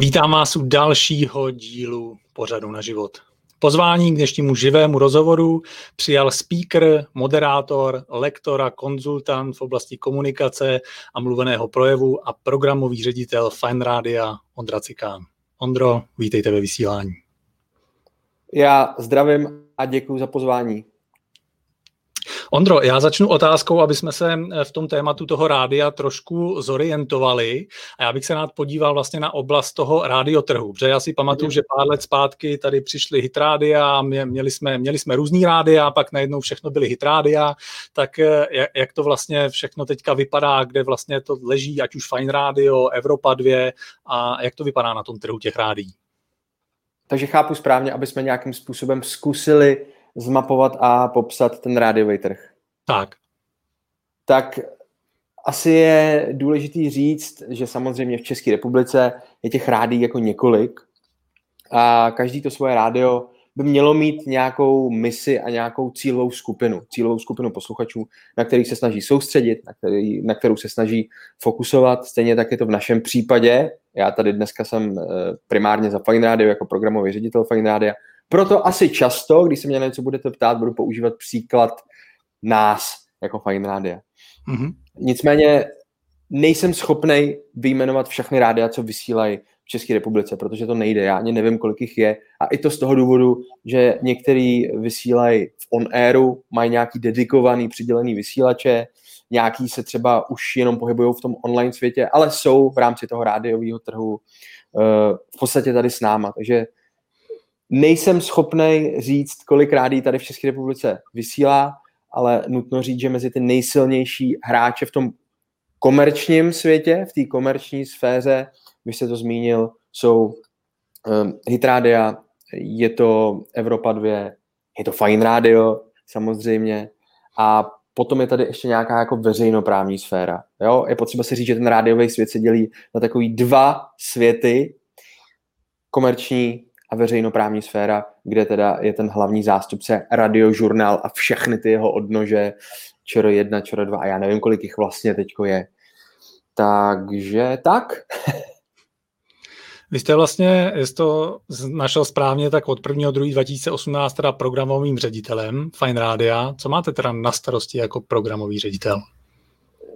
Vítám vás u dalšího dílu pořadu na život. Pozvání k dnešnímu živému rozhovoru přijal speaker, moderátor, lektor a konzultant v oblasti komunikace a mluveného projevu a programový ředitel Fine Rádia Ondra Cikán. Ondro, vítejte ve vysílání. Já zdravím a děkuji za pozvání. Ondro, já začnu otázkou, aby jsme se eh, v tom tématu toho rádia trošku zorientovali a já bych se rád podíval vlastně na oblast toho rádiotrhu, protože já si pamatuju, že pár let zpátky tady přišly hitrádia, měli jsme, měli jsme různý rádia, pak najednou všechno byly hitrádia, tak eh, jak to vlastně všechno teďka vypadá, kde vlastně to leží, ať už Fine Radio, Evropa 2 a jak to vypadá na tom trhu těch rádií? Takže chápu správně, aby jsme nějakým způsobem zkusili zmapovat a popsat ten rádiový trh. Tak. Tak asi je důležitý říct, že samozřejmě v České republice je těch rádií jako několik a každý to svoje rádio by mělo mít nějakou misi a nějakou cílovou skupinu, cílovou skupinu posluchačů, na kterých se snaží soustředit, na, který, na kterou se snaží fokusovat. Stejně tak je to v našem případě. Já tady dneska jsem eh, primárně za Fine Radio jako programový ředitel Fine Radio proto asi často, když se mě na něco budete ptát, budu používat příklad nás jako Fine Rádia. Mm-hmm. Nicméně nejsem schopný vyjmenovat všechny rádia, co vysílají v České republice, protože to nejde. Já ani nevím, kolik jich je. A i to z toho důvodu, že některý vysílají v on-airu, mají nějaký dedikovaný, přidělený vysílače, nějaký se třeba už jenom pohybují v tom online světě, ale jsou v rámci toho rádiového trhu uh, v podstatě tady s náma. Takže Nejsem schopný říct, kolik rádí tady v České republice vysílá, ale nutno říct, že mezi ty nejsilnější hráče v tom komerčním světě, v té komerční sféře, bych se to zmínil, jsou um, Hitradia, je to Evropa 2, je to Fine Radio samozřejmě a potom je tady ještě nějaká jako veřejnoprávní sféra. Jo? Je potřeba si říct, že ten rádiový svět se dělí na takový dva světy, komerční a veřejnoprávní sféra, kde teda je ten hlavní zástupce radiožurnál a všechny ty jeho odnože ČR1, ČR2 a já nevím, kolik jich vlastně teďko je. Takže tak. Vy jste vlastně, jestli to našel správně, tak od 1. 2. 2018 teda programovým ředitelem Fine Rádia. Co máte teda na starosti jako programový ředitel?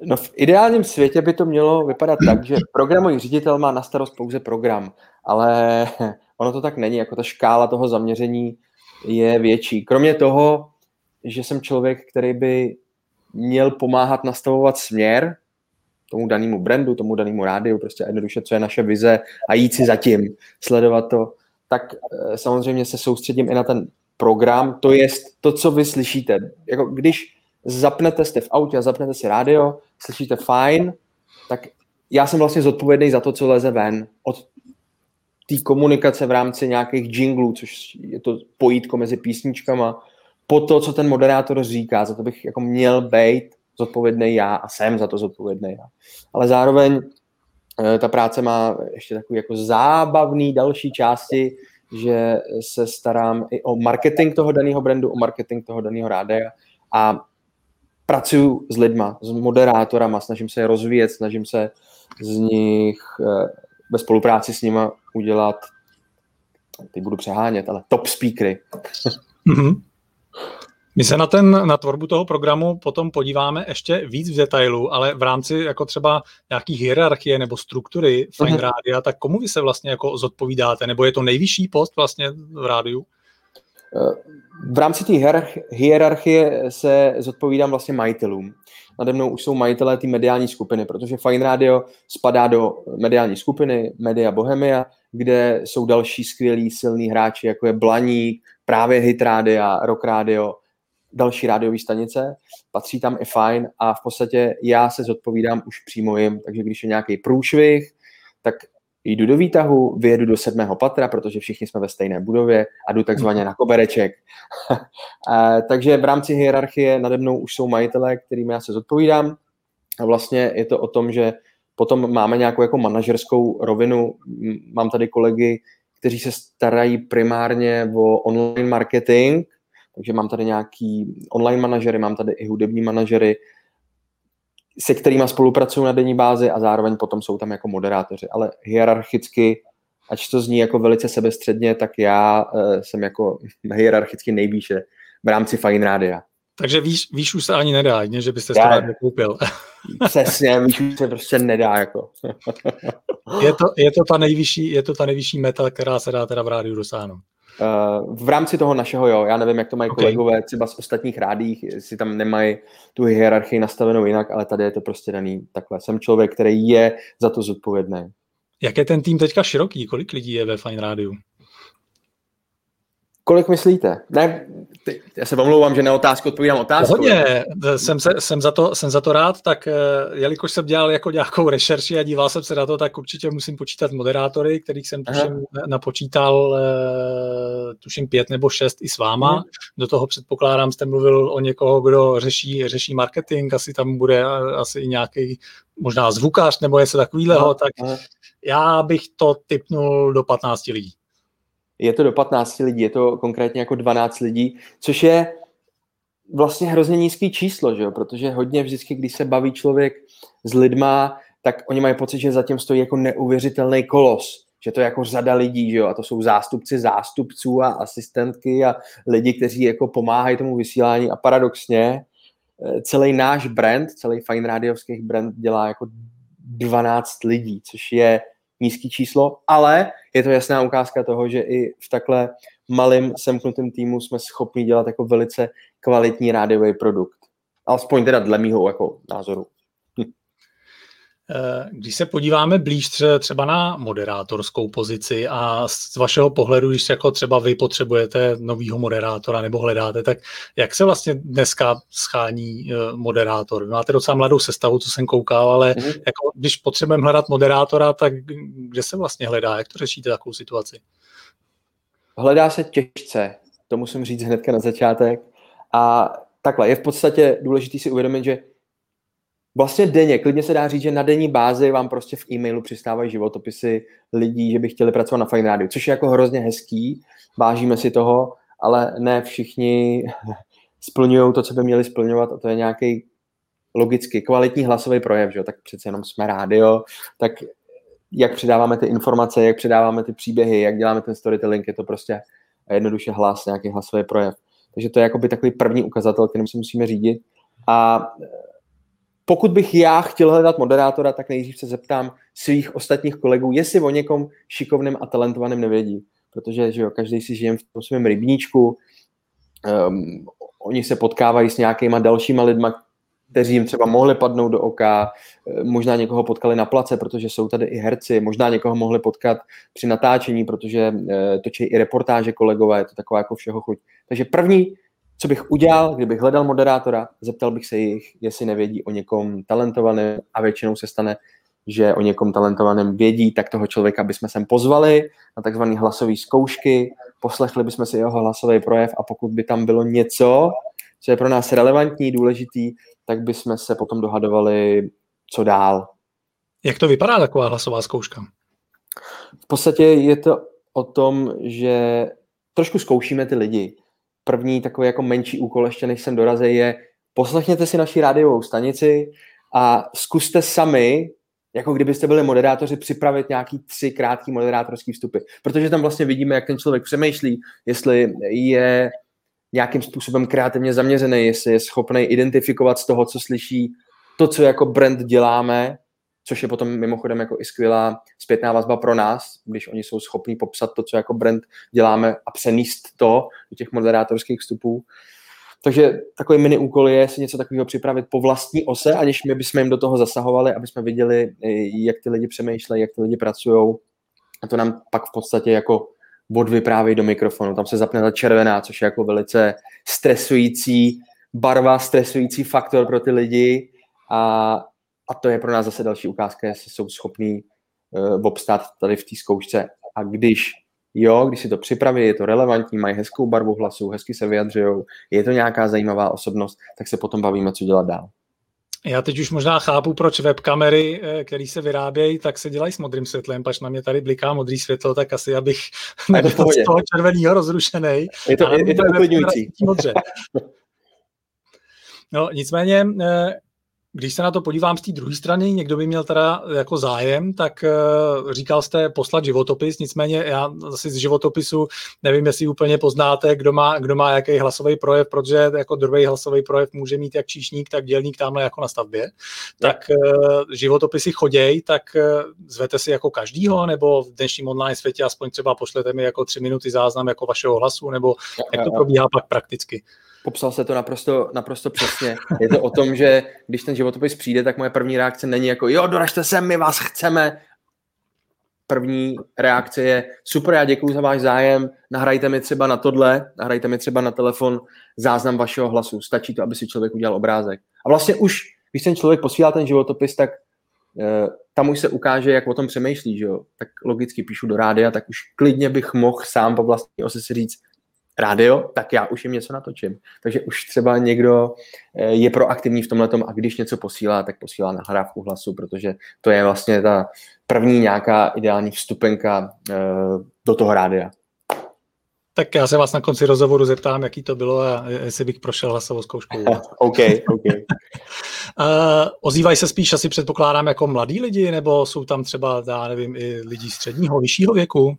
No v ideálním světě by to mělo vypadat tak, že programový ředitel má na starost pouze program, ale ono to tak není, jako ta škála toho zaměření je větší. Kromě toho, že jsem člověk, který by měl pomáhat nastavovat směr tomu danému brandu, tomu danému rádiu, prostě jednoduše, co je naše vize a jít si zatím, sledovat to, tak eh, samozřejmě se soustředím i na ten program, to je to, co vy slyšíte. Jako když zapnete jste v autě a zapnete si rádio, slyšíte fajn, tak já jsem vlastně zodpovědný za to, co leze ven. Od té komunikace v rámci nějakých jinglů, což je to pojítko mezi písničkama, po to, co ten moderátor říká, za to bych jako měl být zodpovědný já a jsem za to zodpovědný já. Ale zároveň eh, ta práce má ještě takový jako zábavný další části, že se starám i o marketing toho daného brandu, o marketing toho daného rádia a pracuji s lidma, s moderátorama, snažím se je rozvíjet, snažím se z nich eh, ve spolupráci s nima udělat, teď budu přehánět, ale top speakery. Mm-hmm. My se na, ten, na tvorbu toho programu potom podíváme ještě víc v detailu, ale v rámci jako třeba nějaký hierarchie nebo struktury Fine uh-huh. Rádia, tak komu vy se vlastně jako zodpovídáte? Nebo je to nejvyšší post vlastně v rádiu? V rámci té hierarchie se zodpovídám vlastně majitelům. Nade mnou už jsou majitelé té mediální skupiny, protože Fine Radio spadá do mediální skupiny Media Bohemia, kde jsou další skvělí silní hráči, jako je Blaník, právě Hit Radio, Rock Radio, další rádiové stanice, patří tam i Fine a v podstatě já se zodpovídám už přímo jim, takže když je nějaký průšvih, tak jdu do výtahu, vyjedu do sedmého patra, protože všichni jsme ve stejné budově a jdu takzvaně na kobereček. takže v rámci hierarchie nade mnou už jsou majitelé, kterým já se zodpovídám a vlastně je to o tom, že potom máme nějakou jako manažerskou rovinu. Mám tady kolegy, kteří se starají primárně o online marketing, takže mám tady nějaký online manažery, mám tady i hudební manažery, se kterými spolupracují na denní bázi a zároveň potom jsou tam jako moderátoři. Ale hierarchicky ač to zní jako velice sebestředně, tak já uh, jsem jako hierarchicky nejvýše v rámci Fine Rádia. Takže víš, víš už se ani nedá, ne, že byste to rád nekoupil. Přesně, víš už se prostě nedá. Jako. je, to, je, to ta nejvyšší, je to ta nejvyšší meta, která se dá teda v rádiu dosáhnout. Uh, v rámci toho našeho, jo, já nevím, jak to mají okay. kolegové třeba z ostatních rádích, jestli tam nemají tu hierarchii nastavenou jinak, ale tady je to prostě daný takhle. Jsem člověk, který je za to zodpovědný. Jak je ten tým teďka široký? Kolik lidí je ve Fine Rádiu? Kolik myslíte? Ne, ty, já se omlouvám, že na otázku odpovídám otázku. Hodně, jsem, se, jsem, za to, jsem za to rád, tak eh, jelikož jsem dělal jako nějakou rešerši a díval jsem se na to, tak určitě musím počítat moderátory, kterých jsem tuším napočítal eh, tuším pět nebo šest i s váma. Aha. Do toho předpokládám, jste mluvil o někoho, kdo řeší, řeší marketing, asi tam bude asi i nějaký možná zvukář nebo něco takového, tak Aha. já bych to typnul do 15 lidí je to do 15 lidí, je to konkrétně jako 12 lidí, což je vlastně hrozně nízký číslo, že jo? protože hodně vždycky, když se baví člověk s lidma, tak oni mají pocit, že zatím stojí jako neuvěřitelný kolos, že to je jako řada lidí, že jo? a to jsou zástupci zástupců a asistentky a lidi, kteří jako pomáhají tomu vysílání a paradoxně eh, celý náš brand, celý Fine Radiovských brand dělá jako 12 lidí, což je nízký číslo, ale je to jasná ukázka toho, že i v takhle malým semknutém týmu jsme schopni dělat jako velice kvalitní rádiový produkt. Alespoň teda dle mýho jako názoru. Eh, když se podíváme blíž třeba na moderátorskou pozici a z vašeho pohledu, když jako třeba vy potřebujete novýho moderátora nebo hledáte, tak jak se vlastně dneska schání eh, moderátor? Máte docela mladou sestavu, co jsem koukal, ale mm-hmm. jako, když potřebujeme hledat moderátora, tak kde se vlastně hledá? Jak to řešíte takovou situaci? Hledá se těžce, to musím říct hnedka na začátek. A takhle, je v podstatě důležité si uvědomit, že Vlastně denně, klidně se dá říct, že na denní bázi vám prostě v e-mailu přistávají životopisy lidí, že by chtěli pracovat na Fine Radio, což je jako hrozně hezký, vážíme si toho, ale ne všichni splňují to, co by měli splňovat a to je nějaký logicky kvalitní hlasový projev, že? tak přece jenom jsme rádio, tak jak předáváme ty informace, jak předáváme ty příběhy, jak děláme ten storytelling, je to prostě jednoduše hlas, nějaký hlasový projev. Takže to je jakoby takový první ukazatel, kterým se musíme řídit. A pokud bych já chtěl hledat moderátora, tak nejdřív se zeptám svých ostatních kolegů, jestli o někom šikovným a talentovaným nevědí. Protože že jo, každý si žije v tom svém rybníčku, um, oni se potkávají s nějakýma dalšíma lidma, kteří jim třeba mohli padnout do oka, eh, možná někoho potkali na place, protože jsou tady i herci, možná někoho mohli potkat při natáčení, protože uh, točí i reportáže kolegové, je to taková jako všeho chuť. Takže první co bych udělal, kdybych hledal moderátora, zeptal bych se jich, jestli nevědí o někom talentovaném a většinou se stane, že o někom talentovaném vědí, tak toho člověka bychom sem pozvali na takzvané hlasové zkoušky, poslechli bychom si jeho hlasový projev a pokud by tam bylo něco, co je pro nás relevantní, důležitý, tak bychom se potom dohadovali, co dál. Jak to vypadá taková hlasová zkouška? V podstatě je to o tom, že trošku zkoušíme ty lidi první takový jako menší úkol, ještě než sem dorazil, je poslechněte si naši rádiovou stanici a zkuste sami, jako kdybyste byli moderátoři, připravit nějaký tři krátký moderátorský vstupy. Protože tam vlastně vidíme, jak ten člověk přemýšlí, jestli je nějakým způsobem kreativně zaměřený, jestli je schopný identifikovat z toho, co slyší, to, co jako brand děláme, což je potom mimochodem jako i skvělá zpětná vazba pro nás, když oni jsou schopní popsat to, co jako brand děláme a přenést to do těch moderátorských vstupů. Takže takový mini úkol je si něco takového připravit po vlastní ose, aniž my bychom jim do toho zasahovali, aby jsme viděli, jak ty lidi přemýšlejí, jak ty lidi pracují. A to nám pak v podstatě jako odvypráví do mikrofonu. Tam se zapne ta červená, což je jako velice stresující barva, stresující faktor pro ty lidi. A a to je pro nás zase další ukázka, jestli jsou schopní uh, obstát tady v té zkoušce. A když jo, když si to připraví, je to relevantní, mají hezkou barvu hlasu, hezky se vyjadřují, je to nějaká zajímavá osobnost, tak se potom bavíme, co dělat dál. Já teď už možná chápu, proč webkamery, eh, které se vyrábějí, tak se dělají s modrým světlem, pač na mě tady bliká modrý světlo, tak asi abych nebyl z toho červeného rozrušený. Je to, je, je to uklidňující. No, nicméně, eh, když se na to podívám z té druhé strany, někdo by měl teda jako zájem, tak uh, říkal jste poslat životopis, nicméně já asi z životopisu nevím, jestli úplně poznáte, kdo má, kdo má jaký hlasový projev, protože jako druhý hlasový projev může mít jak číšník, tak dělník tamhle jako na stavbě. Tak uh, životopisy choděj, tak uh, zvete si jako každýho, nebo v dnešním online světě aspoň třeba pošlete mi jako tři minuty záznam jako vašeho hlasu, nebo jak to probíhá pak prakticky? Popsal se to naprosto, naprosto přesně. Je to o tom, že když ten životopis přijde, tak moje první reakce není jako jo, doražte sem, my vás chceme. První reakce je super, já děkuji za váš zájem, nahrajte mi třeba na tohle, nahrajte mi třeba na telefon záznam vašeho hlasu. Stačí to, aby si člověk udělal obrázek. A vlastně už, když ten člověk posílá ten životopis, tak eh, tam už se ukáže, jak o tom přemýšlí, že jo? tak logicky píšu do rádia, tak už klidně bych mohl sám po vlastní ose si říct, rádio, tak já už jim něco natočím. Takže už třeba někdo eh, je proaktivní v tomhle a když něco posílá, tak posílá nahrávku hlasu, protože to je vlastně ta první nějaká ideální vstupenka eh, do toho rádia. Tak já se vás na konci rozhovoru zeptám, jaký to bylo a jestli bych prošel hlasovou zkoušku. OK, OK. uh, ozývají se spíš asi předpokládám jako mladí lidi, nebo jsou tam třeba, já nevím, i lidi středního, vyššího věku?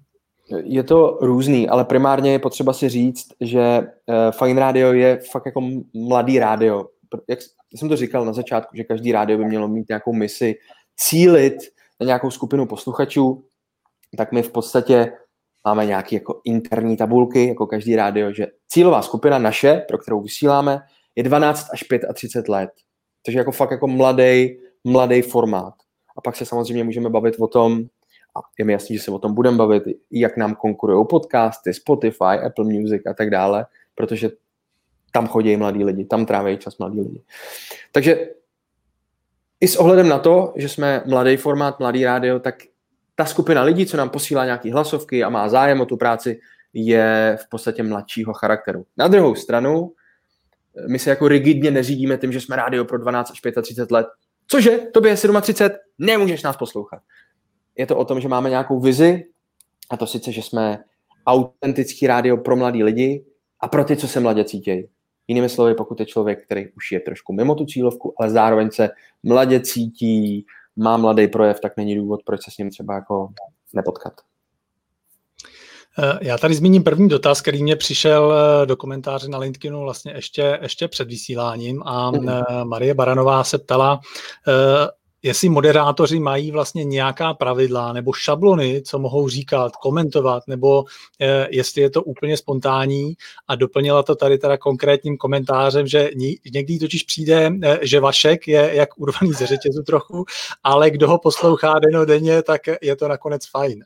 Je to různý, ale primárně je potřeba si říct, že uh, Fine Radio je fakt jako mladý rádio. Jak jsem to říkal na začátku, že každý rádio by mělo mít nějakou misi, cílit na nějakou skupinu posluchačů, tak my v podstatě máme nějaké jako interní tabulky, jako každý rádio, že cílová skupina naše, pro kterou vysíláme, je 12 až 35 let. Takže jako fakt jako mladý, mladý formát. A pak se samozřejmě můžeme bavit o tom, a je mi jasný, že se o tom budeme bavit, jak nám konkurují podcasty, Spotify, Apple Music a tak dále, protože tam chodí mladí lidi, tam tráví čas mladí lidi. Takže i s ohledem na to, že jsme mladý formát, mladý rádio, tak ta skupina lidí, co nám posílá nějaké hlasovky a má zájem o tu práci, je v podstatě mladšího charakteru. Na druhou stranu, my se jako rigidně neřídíme tím, že jsme rádio pro 12 až 35 let, cože, tobě je 37, nemůžeš nás poslouchat je to o tom, že máme nějakou vizi, a to sice, že jsme autentický rádio pro mladý lidi a pro ty, co se mladě cítějí. Jinými slovy, pokud je člověk, který už je trošku mimo tu cílovku, ale zároveň se mladě cítí, má mladý projev, tak není důvod, proč se s ním třeba jako nepotkat. Eh, já tady zmíním první dotaz, který mě přišel eh, do komentáře na LinkedInu vlastně ještě, ještě před vysíláním a mhm. eh, Marie Baranová se ptala, jestli moderátoři mají vlastně nějaká pravidla nebo šablony, co mohou říkat, komentovat, nebo eh, jestli je to úplně spontánní. A doplnila to tady teda konkrétním komentářem, že někdy totiž přijde, eh, že Vašek je jak urvaný ze řetězu trochu, ale kdo ho poslouchá denně, tak je to nakonec fajn.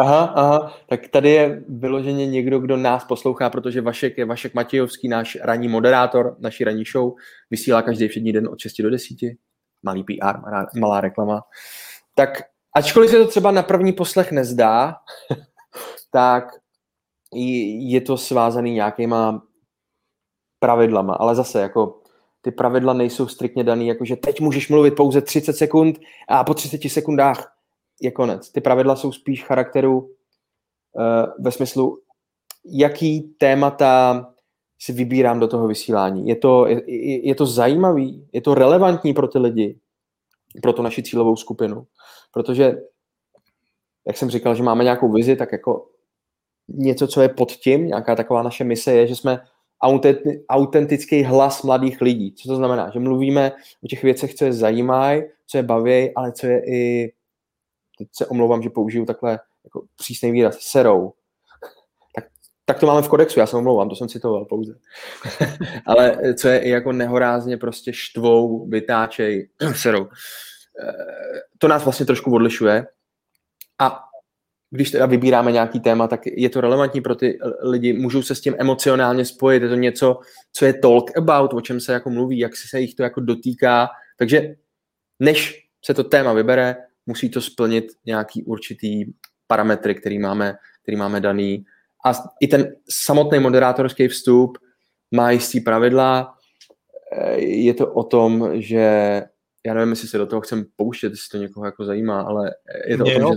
Aha, aha, tak tady je vyloženě někdo, kdo nás poslouchá, protože Vašek je Vašek Matějovský, náš ranní moderátor, naší ranní show, vysílá každý všední den od 6 do 10 malý PR, malá reklama. Tak ačkoliv se to třeba na první poslech nezdá, tak je to svázaný nějakýma pravidlama, ale zase jako ty pravidla nejsou striktně daný, jakože teď můžeš mluvit pouze 30 sekund a po 30 sekundách je konec. Ty pravidla jsou spíš charakteru uh, ve smyslu, jaký témata si vybírám do toho vysílání. Je to, je, je to zajímavý, je to relevantní pro ty lidi, pro tu naši cílovou skupinu. Protože, jak jsem říkal, že máme nějakou vizi, tak jako něco, co je pod tím, nějaká taková naše mise je, že jsme autentický hlas mladých lidí. Co to znamená? Že mluvíme o těch věcech, co je zajímají, co je baví, ale co je i, teď se omlouvám, že použiju takhle jako přísný výraz, serou tak to máme v kodexu, já se omlouvám, to jsem citoval pouze. Ale co je i jako nehorázně prostě štvou, vytáčej, serou. Eh, to nás vlastně trošku odlišuje. A když teda vybíráme nějaký téma, tak je to relevantní pro ty lidi, můžou se s tím emocionálně spojit, je to něco, co je talk about, o čem se jako mluví, jak se jich to jako dotýká, takže než se to téma vybere, musí to splnit nějaký určitý parametry, který máme, který máme daný a i ten samotný moderátorský vstup má jistý pravidla. Eh, je to o tom, že já nevím, jestli se do toho chcem pouštět, jestli to někoho jako zajímá, ale je to Mě o tom,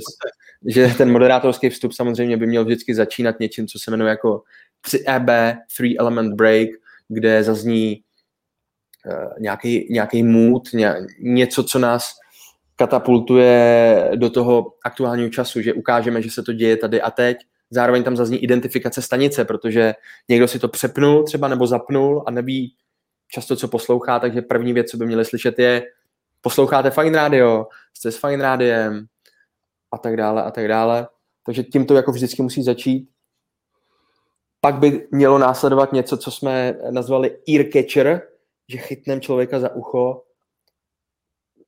že, že ten moderátorský vstup samozřejmě by měl vždycky začínat něčím, co se jmenuje jako 3EB, Three Element Break, kde zazní nějaký, nějaký mood, ně, něco, co nás katapultuje do toho aktuálního času, že ukážeme, že se to děje tady a teď. Zároveň tam zazní identifikace stanice, protože někdo si to přepnul třeba nebo zapnul a neví často, co poslouchá, takže první věc, co by měli slyšet je posloucháte Fine Radio, jste s Fine Radiem a tak dále a tak dále. Takže tím to jako vždycky musí začít. Pak by mělo následovat něco, co jsme nazvali ear catcher, že chytneme člověka za ucho.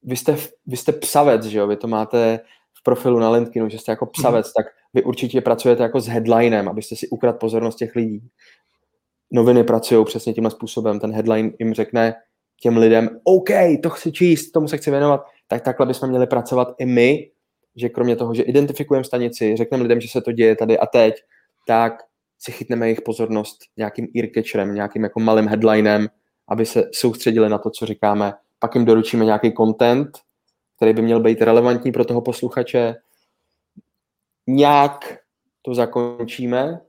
Vy jste, vy jste psavec, že jo? Vy to máte v profilu na LinkedInu, že jste jako psavec, mm. tak vy určitě pracujete jako s headlinem, abyste si ukradl pozornost těch lidí. Noviny pracují přesně tímhle způsobem. Ten headline jim řekne těm lidem, OK, to chci číst, tomu se chci věnovat. Tak takhle bychom měli pracovat i my, že kromě toho, že identifikujeme stanici, řekneme lidem, že se to děje tady a teď, tak si chytneme jejich pozornost nějakým earcatcherem, nějakým jako malým headlinem, aby se soustředili na to, co říkáme. Pak jim doručíme nějaký content, který by měl být relevantní pro toho posluchače. Nějak to zakončíme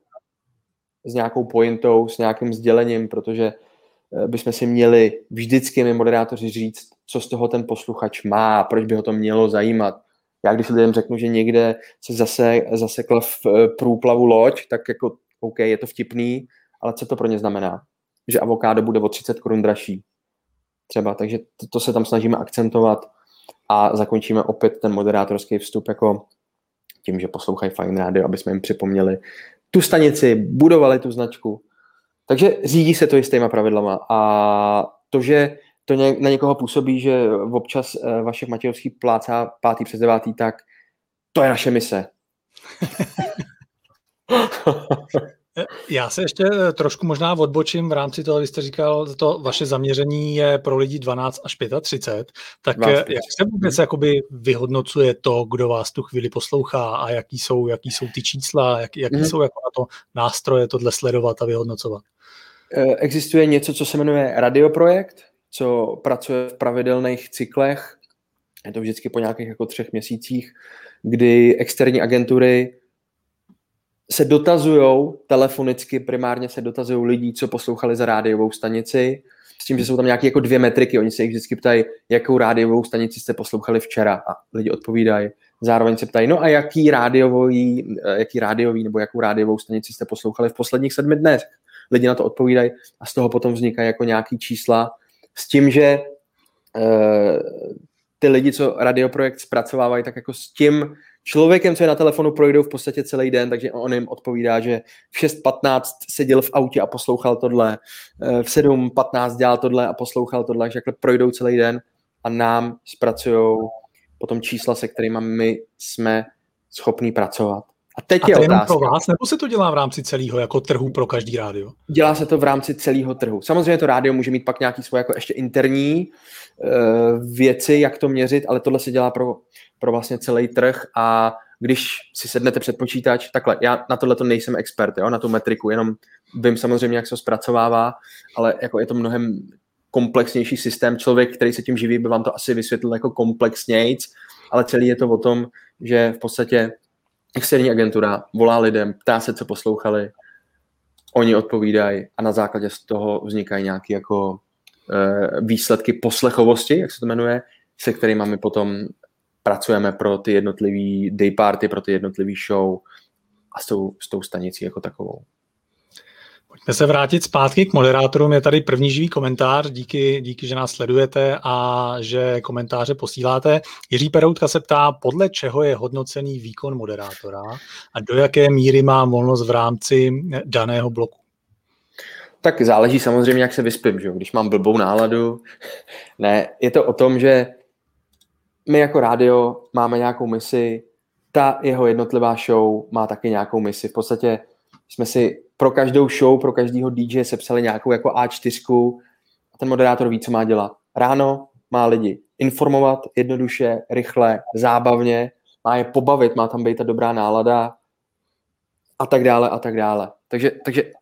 s nějakou pointou, s nějakým sdělením, protože eh, bychom si měli vždycky my moderátoři říct, co z toho ten posluchač má, proč by ho to mělo zajímat. Já když lidem řeknu, že někde se zase zasekla v eh, průplavu loď, tak jako OK, je to vtipný, ale co to pro ně znamená? Že avokádo bude o 30 korun dražší. Třeba, takže to, to se tam snažíme akcentovat a zakončíme opět ten moderátorský vstup jako tím, že poslouchají Fine Radio, aby jsme jim připomněli tu stanici, budovali tu značku. Takže řídí se to jistýma pravidlama a to, že to na někoho působí, že občas eh, Vašek Matějovský plácá pátý přes devátý, tak to je naše mise. Já se ještě eh, trošku možná odbočím v rámci toho, vy jste říkal, to vaše zaměření je pro lidi 12 až 35, tak 12, eh, jak se vůbec jakoby vyhodnocuje to, kdo vás tu chvíli poslouchá a jaký jsou, jaký jsou ty čísla, jak, jaký mm. jsou jako na to nástroje tohle sledovat a vyhodnocovat? Existuje něco, co se jmenuje radioprojekt, co pracuje v pravidelných cyklech, je to vždycky po nějakých jako třech měsících, kdy externí agentury se dotazují telefonicky, primárně se dotazují lidí, co poslouchali za rádiovou stanici, s tím, že jsou tam nějaké jako dvě metriky, oni se jich vždycky ptají, jakou rádiovou stanici jste poslouchali včera a lidi odpovídají. Zároveň se ptají, no a jaký rádiový, jaký rádiový nebo jakou rádiovou stanici jste poslouchali v posledních sedmi dnech. Lidi na to odpovídají a z toho potom vznikají jako nějaký čísla, s tím, že uh, ty lidi, co radioprojekt zpracovávají, tak jako s tím člověkem, co je na telefonu, projdou v podstatě celý den, takže on jim odpovídá, že v 6.15 seděl v autě a poslouchal tohle, eh, v 7.15 dělal tohle a poslouchal tohle, že projdou celý den a nám zpracují potom čísla, se kterými my jsme schopní pracovat. A teď a je to otázka. pro vás, nebo se to dělá v rámci celého jako trhu pro každý rádio? Dělá se to v rámci celého trhu. Samozřejmě to rádio může mít pak nějaký svoje jako ještě interní uh, věci, jak to měřit, ale tohle se dělá pro, pro vlastně celý trh a když si sednete před počítač, takhle, já na tohle to nejsem expert, jo, na tu metriku, jenom vím samozřejmě, jak se to zpracovává, ale jako je to mnohem komplexnější systém. Člověk, který se tím živí, by vám to asi vysvětlil jako komplexnějc, ale celý je to o tom, že v podstatě externí agentura volá lidem, ptá se, co poslouchali, oni odpovídají a na základě z toho vznikají nějaké jako uh, výsledky poslechovosti, jak se to jmenuje, se kterými my potom pracujeme pro ty jednotlivé day party, pro ty jednotlivé show a s tou, s tou stanicí jako takovou. Pojďme se vrátit zpátky k moderátorům. Je tady první živý komentář. Díky, díky, že nás sledujete a že komentáře posíláte. Jiří Peroutka se ptá, podle čeho je hodnocený výkon moderátora a do jaké míry má volnost v rámci daného bloku? Tak záleží samozřejmě, jak se vyspím. Že? Když mám blbou náladu. ne, je to o tom, že my jako rádio máme nějakou misi, ta jeho jednotlivá show má taky nějakou misi. V podstatě jsme si pro každou show, pro každého DJ sepsali nějakou jako A4 a ten moderátor ví, co má dělat. Ráno má lidi informovat jednoduše, rychle, zábavně, má je pobavit, má tam být ta dobrá nálada a tak dále a tak dále. Takže, takže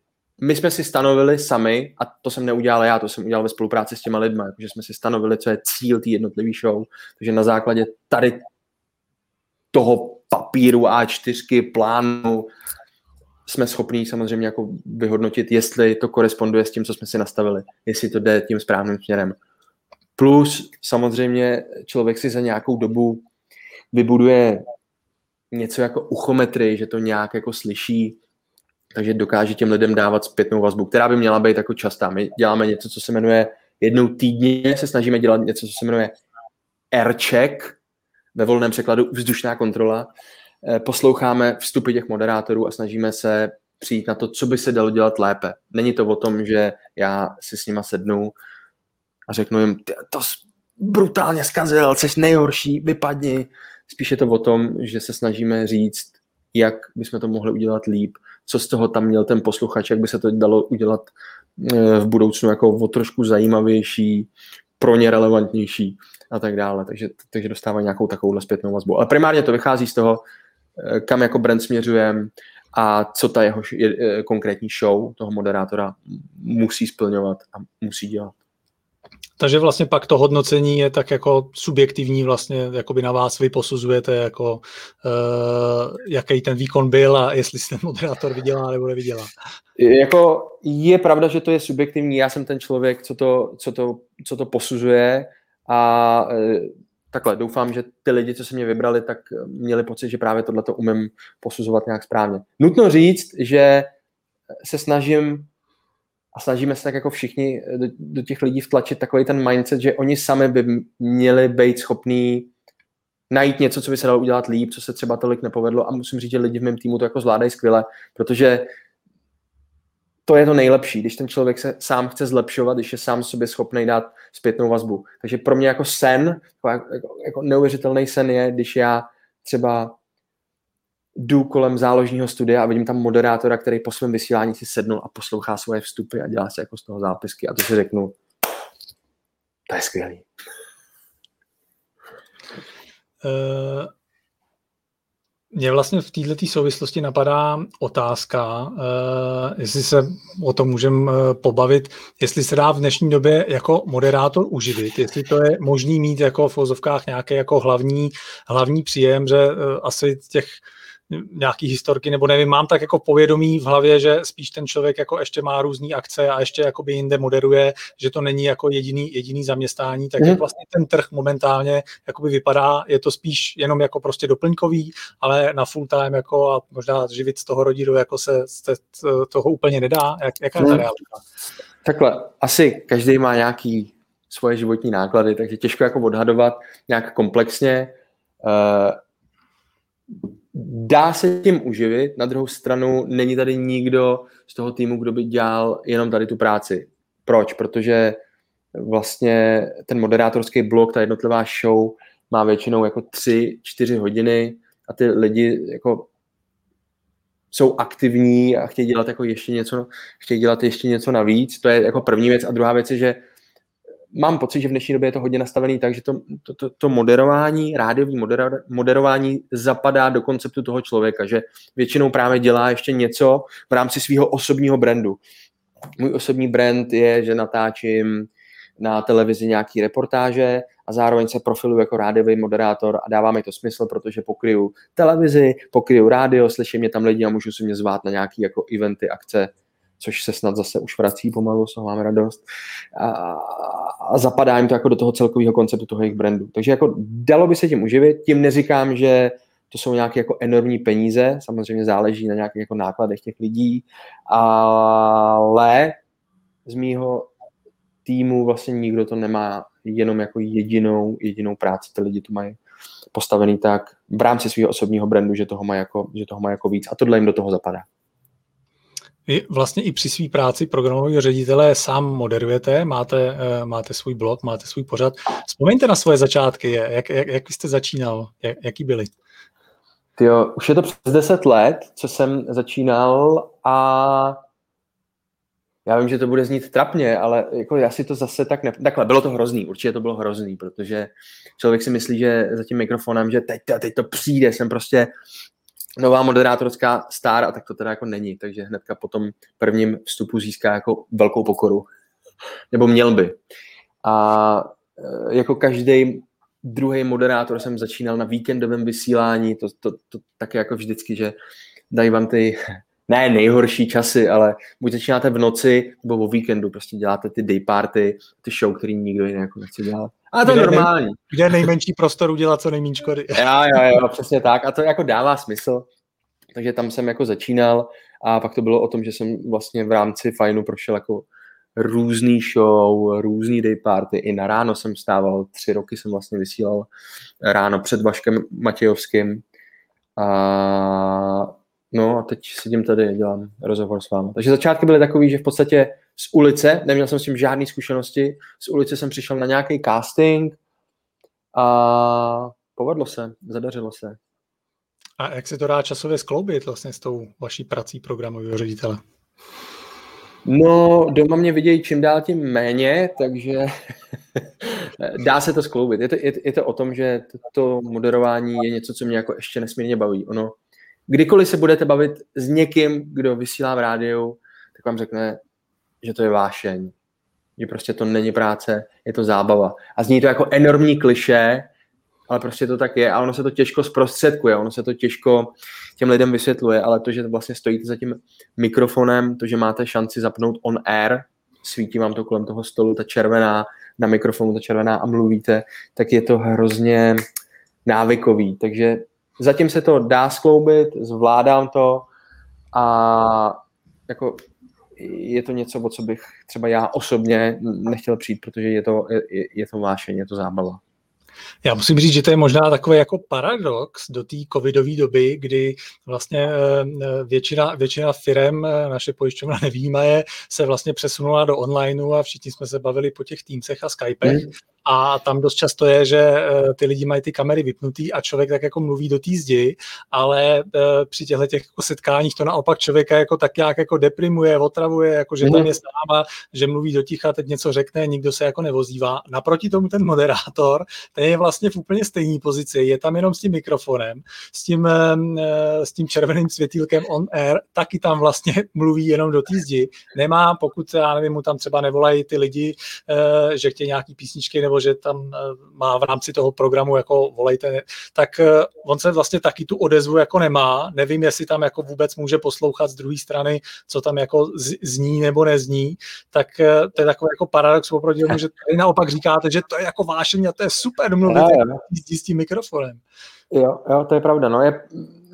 my jsme si stanovili sami, a to jsem neudělal já, to jsem udělal ve spolupráci s těma lidmi, že jsme si stanovili, co je cíl té jednotlivé show. Takže na základě tady toho papíru A4, plánu, jsme schopní samozřejmě jako vyhodnotit, jestli to koresponduje s tím, co jsme si nastavili, jestli to jde tím správným směrem. Plus samozřejmě člověk si za nějakou dobu vybuduje něco jako uchometry, že to nějak jako slyší, takže dokáže těm lidem dávat zpětnou vazbu, která by měla být jako častá. My děláme něco, co se jmenuje jednou týdně, se snažíme dělat něco, co se jmenuje aircheck, ve volném překladu vzdušná kontrola. Eh, posloucháme vstupy těch moderátorů a snažíme se přijít na to, co by se dalo dělat lépe. Není to o tom, že já si s nima sednu a řeknu jim, to brutálně zkazil, jsi nejhorší, vypadni. Spíš je to o tom, že se snažíme říct, jak bychom to mohli udělat líp, co z toho tam měl ten posluchač, jak by se to dalo udělat eh, v budoucnu jako o trošku zajímavější, pro ně relevantnější a tak dále. Takže, takže dostává nějakou takovou zpětnou vazbu. Ale primárně to vychází z toho, kam jako brand směřujeme a co ta jeho eh, konkrétní show toho moderátora musí splňovat a musí dělat. Takže vlastně pak to hodnocení je tak jako subjektivní vlastně, jakoby na vás vy posuzujete jako uh, jaký ten výkon byl a jestli si ten moderátor vydělá nebo nevydělá. Jako je pravda, že to je subjektivní, já jsem ten člověk, co to, co to, co to posuzuje a uh, takhle, doufám, že ty lidi, co se mě vybrali, tak měli pocit, že právě tohle umím posuzovat nějak správně. Nutno říct, že se snažím a snažíme se tak jako všichni do, do těch lidí vtlačit takový ten mindset, že oni sami by měli být schopní najít něco, co by se dalo udělat líp, co se třeba tolik nepovedlo a musím říct, že lidi v mém týmu to jako zvládají skvěle, protože to je to nejlepší, když ten člověk se sám chce zlepšovat, když je sám sobě schopný dát zpětnou vazbu. Takže pro mě jako sen, jako, jako, jako neuvěřitelný sen je, když já třeba jdu kolem záložního studia a vidím tam moderátora, který po svém vysílání si sednul a poslouchá svoje vstupy a dělá si jako z toho zápisky. A to si řeknu, to je skvělý. Uh, mě vlastně v této souvislosti napadá otázka, uh, jestli se o tom můžeme uh, pobavit, jestli se dá v dnešní době jako moderátor uživit, jestli to je možný mít jako v vozovkách nějaký jako hlavní, hlavní příjem, že uh, asi těch nějaký historky, nebo nevím, mám tak jako povědomí v hlavě, že spíš ten člověk jako ještě má různé akce a ještě jakoby jinde moderuje, že to není jako jediný, jediný zaměstnání, tak mm. jak vlastně ten trh momentálně jakoby vypadá, je to spíš jenom jako prostě doplňkový, ale na full time jako a možná živit z toho rodinu jako se, se toho úplně nedá. Jak, jaká je ta mm. realita? Takhle, asi každý má nějaký svoje životní náklady, takže těžko jako odhadovat nějak komplexně. Uh, dá se tím uživit, na druhou stranu není tady nikdo z toho týmu, kdo by dělal jenom tady tu práci. Proč? Protože vlastně ten moderátorský blok, ta jednotlivá show má většinou jako tři, čtyři hodiny a ty lidi jako jsou aktivní a chtějí dělat jako ještě něco, chtějí dělat ještě něco navíc. To je jako první věc. A druhá věc je, že mám pocit, že v dnešní době je to hodně nastavený tak, že to, to, to, to moderování, rádiový modera, moderování zapadá do konceptu toho člověka, že většinou právě dělá ještě něco v rámci svého osobního brandu. Můj osobní brand je, že natáčím na televizi nějaký reportáže a zároveň se profiluji jako rádiový moderátor a dává mi to smysl, protože pokryju televizi, pokryju rádio, slyším mě tam lidi a můžu si mě zvát na nějaké jako eventy, akce, což se snad zase už vrací pomalu, z toho máme radost. A, a zapadá jim to jako do toho celkového konceptu toho jejich brandu. Takže jako dalo by se tím uživit, tím neříkám, že to jsou nějaké jako enormní peníze, samozřejmě záleží na nějakých jako nákladech těch lidí, ale z mýho týmu vlastně nikdo to nemá jenom jako jedinou, jedinou práci, ty lidi to mají postavený tak v rámci svého osobního brandu, že toho má jako, že toho má jako víc a tohle jim do toho zapadá. Vy vlastně i při své práci programového ředitele sám moderujete, máte, uh, máte svůj blog, máte svůj pořad. Vzpomeňte na svoje začátky, jak, jak, jak jste začínal, jak, jaký byly? Tyjo, už je to přes 10 let, co jsem začínal a já vím, že to bude znít trapně, ale jako já si to zase tak ne... Takhle, bylo to hrozný, určitě to bylo hrozný, protože člověk si myslí, že za tím mikrofonem, že teď, teď to přijde, jsem prostě nová moderátorská star a tak to teda jako není, takže hnedka po tom prvním vstupu získá jako velkou pokoru. Nebo měl by. A e, jako každý druhý moderátor jsem začínal na víkendovém vysílání, to, to, to také jako vždycky, že dají vám ty ne nejhorší časy, ale buď začínáte v noci, nebo o víkendu, prostě děláte ty day party, ty show, který nikdo jiný jako nechce dělat. A to je normální. Nej, kde je nejmenší prostor udělat co nejméně škody. Jo, jo, jo, přesně tak. A to jako dává smysl. Takže tam jsem jako začínal a pak to bylo o tom, že jsem vlastně v rámci Fajnu prošel jako různý show, různý day party. I na ráno jsem stával, tři roky jsem vlastně vysílal ráno před Vaškem Matějovským. A no a teď sedím tady, dělám rozhovor s vámi. Takže začátky byly takový, že v podstatě z ulice, neměl jsem s tím žádné zkušenosti, z ulice jsem přišel na nějaký casting a povedlo se, zadařilo se. A jak se to dá časově skloubit vlastně s tou vaší prací programového ředitele? No, doma mě vidějí čím dál tím méně, takže dá se to skloubit. Je to, je, je to o tom, že to moderování je něco, co mě jako ještě nesmírně baví. Ono, kdykoliv se budete bavit s někým, kdo vysílá v rádiu, tak vám řekne, že to je vášeň. Že prostě to není práce, je to zábava. A zní to jako enormní kliše, ale prostě to tak je a ono se to těžko zprostředkuje, ono se to těžko těm lidem vysvětluje, ale to, že vlastně stojíte za tím mikrofonem, to, že máte šanci zapnout on air, svítí vám to kolem toho stolu, ta červená, na mikrofonu ta červená a mluvíte, tak je to hrozně návykový. Takže zatím se to dá skloubit, zvládám to a jako je to něco, o co bych třeba já osobně nechtěl přijít, protože je to, je, je to vášeň, je to zábava. Já musím říct, že to je možná takový jako paradox do té covidové doby, kdy vlastně eh, eh, většina, většina firm, eh, naše pojišťovna nevýjímaje, se vlastně přesunula do onlineu a všichni jsme se bavili po těch Teamsech a Skypech. Mm. A tam dost často je, že eh, ty lidi mají ty kamery vypnutý a člověk tak jako mluví do té zdi, ale eh, při těchto těch jako setkáních to naopak člověka jako tak nějak jako deprimuje, otravuje, jako že tam mhm. je s náma, že mluví do ticha, teď něco řekne, nikdo se jako nevozývá. Naproti tomu ten moderátor, ten je vlastně v úplně stejné pozici, je tam jenom s tím mikrofonem, s tím, eh, s tím červeným světýlkem on air, taky tam vlastně mluví jenom do té zdi. Nemá, pokud, já nevím, mu tam třeba nevolají ty lidi, že chtějí nějaký písničky nebo že tam eh, má v rámci toho programu jako volejte, tak eh, on se vlastně taky tu odezvu jako nemá. Nevím, jestli tam jako vůbec může poslouchat z druhé strany, co tam jako zní nebo nezní, tak eh, to je takový jako paradox oproti tomu, že tady naopak říkáte, že to je jako vášení a to je super mluvit no, s tím mikrofonem. Jo, jo, to je pravda. No, je,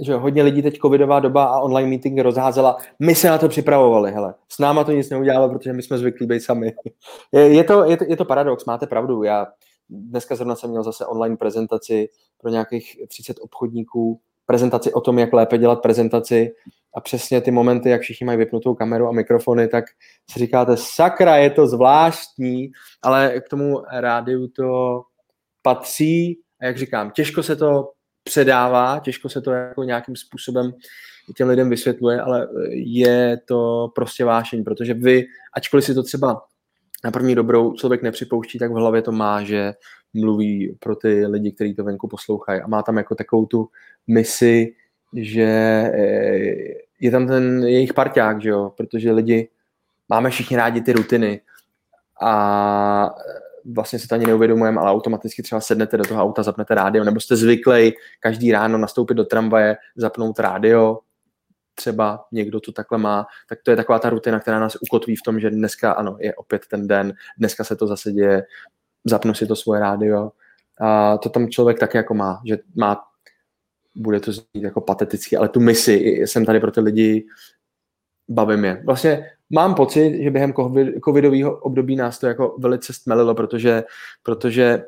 že hodně lidí teď covidová doba a online meeting rozházela. My se na to připravovali, hele. S náma to nic neudělalo, protože my jsme zvyklí být sami. Je, je, to, je, to, je to paradox, máte pravdu. Já dneska zrovna jsem měl zase online prezentaci pro nějakých 30 obchodníků, prezentaci o tom, jak lépe dělat prezentaci a přesně ty momenty, jak všichni mají vypnutou kameru a mikrofony, tak si říkáte, sakra, je to zvláštní, ale k tomu rádiu to patří a jak říkám, těžko se to předává, těžko se to jako nějakým způsobem těm lidem vysvětluje, ale je to prostě vášeň, protože vy, ačkoliv si to třeba na první dobrou člověk nepřipouští, tak v hlavě to má, že mluví pro ty lidi, kteří to venku poslouchají. A má tam jako takovou tu misi, že eh, je tam ten jejich parťák, že jo, protože lidi, máme všichni rádi ty rutiny. A vlastně si to ani neuvědomujeme, ale automaticky třeba sednete do toho auta, zapnete rádio, nebo jste zvyklý každý ráno nastoupit do tramvaje, zapnout rádio, třeba někdo to takhle má, tak to je taková ta rutina, která nás ukotví v tom, že dneska, ano, je opět ten den, dneska se to zase děje, zapnu si to svoje rádio. A to tam člověk taky jako má, že má, bude to znít jako pateticky, ale tu misi, jsem tady pro ty lidi, bavím je. Vlastně mám pocit, že během covidového období nás to jako velice stmelilo, protože, protože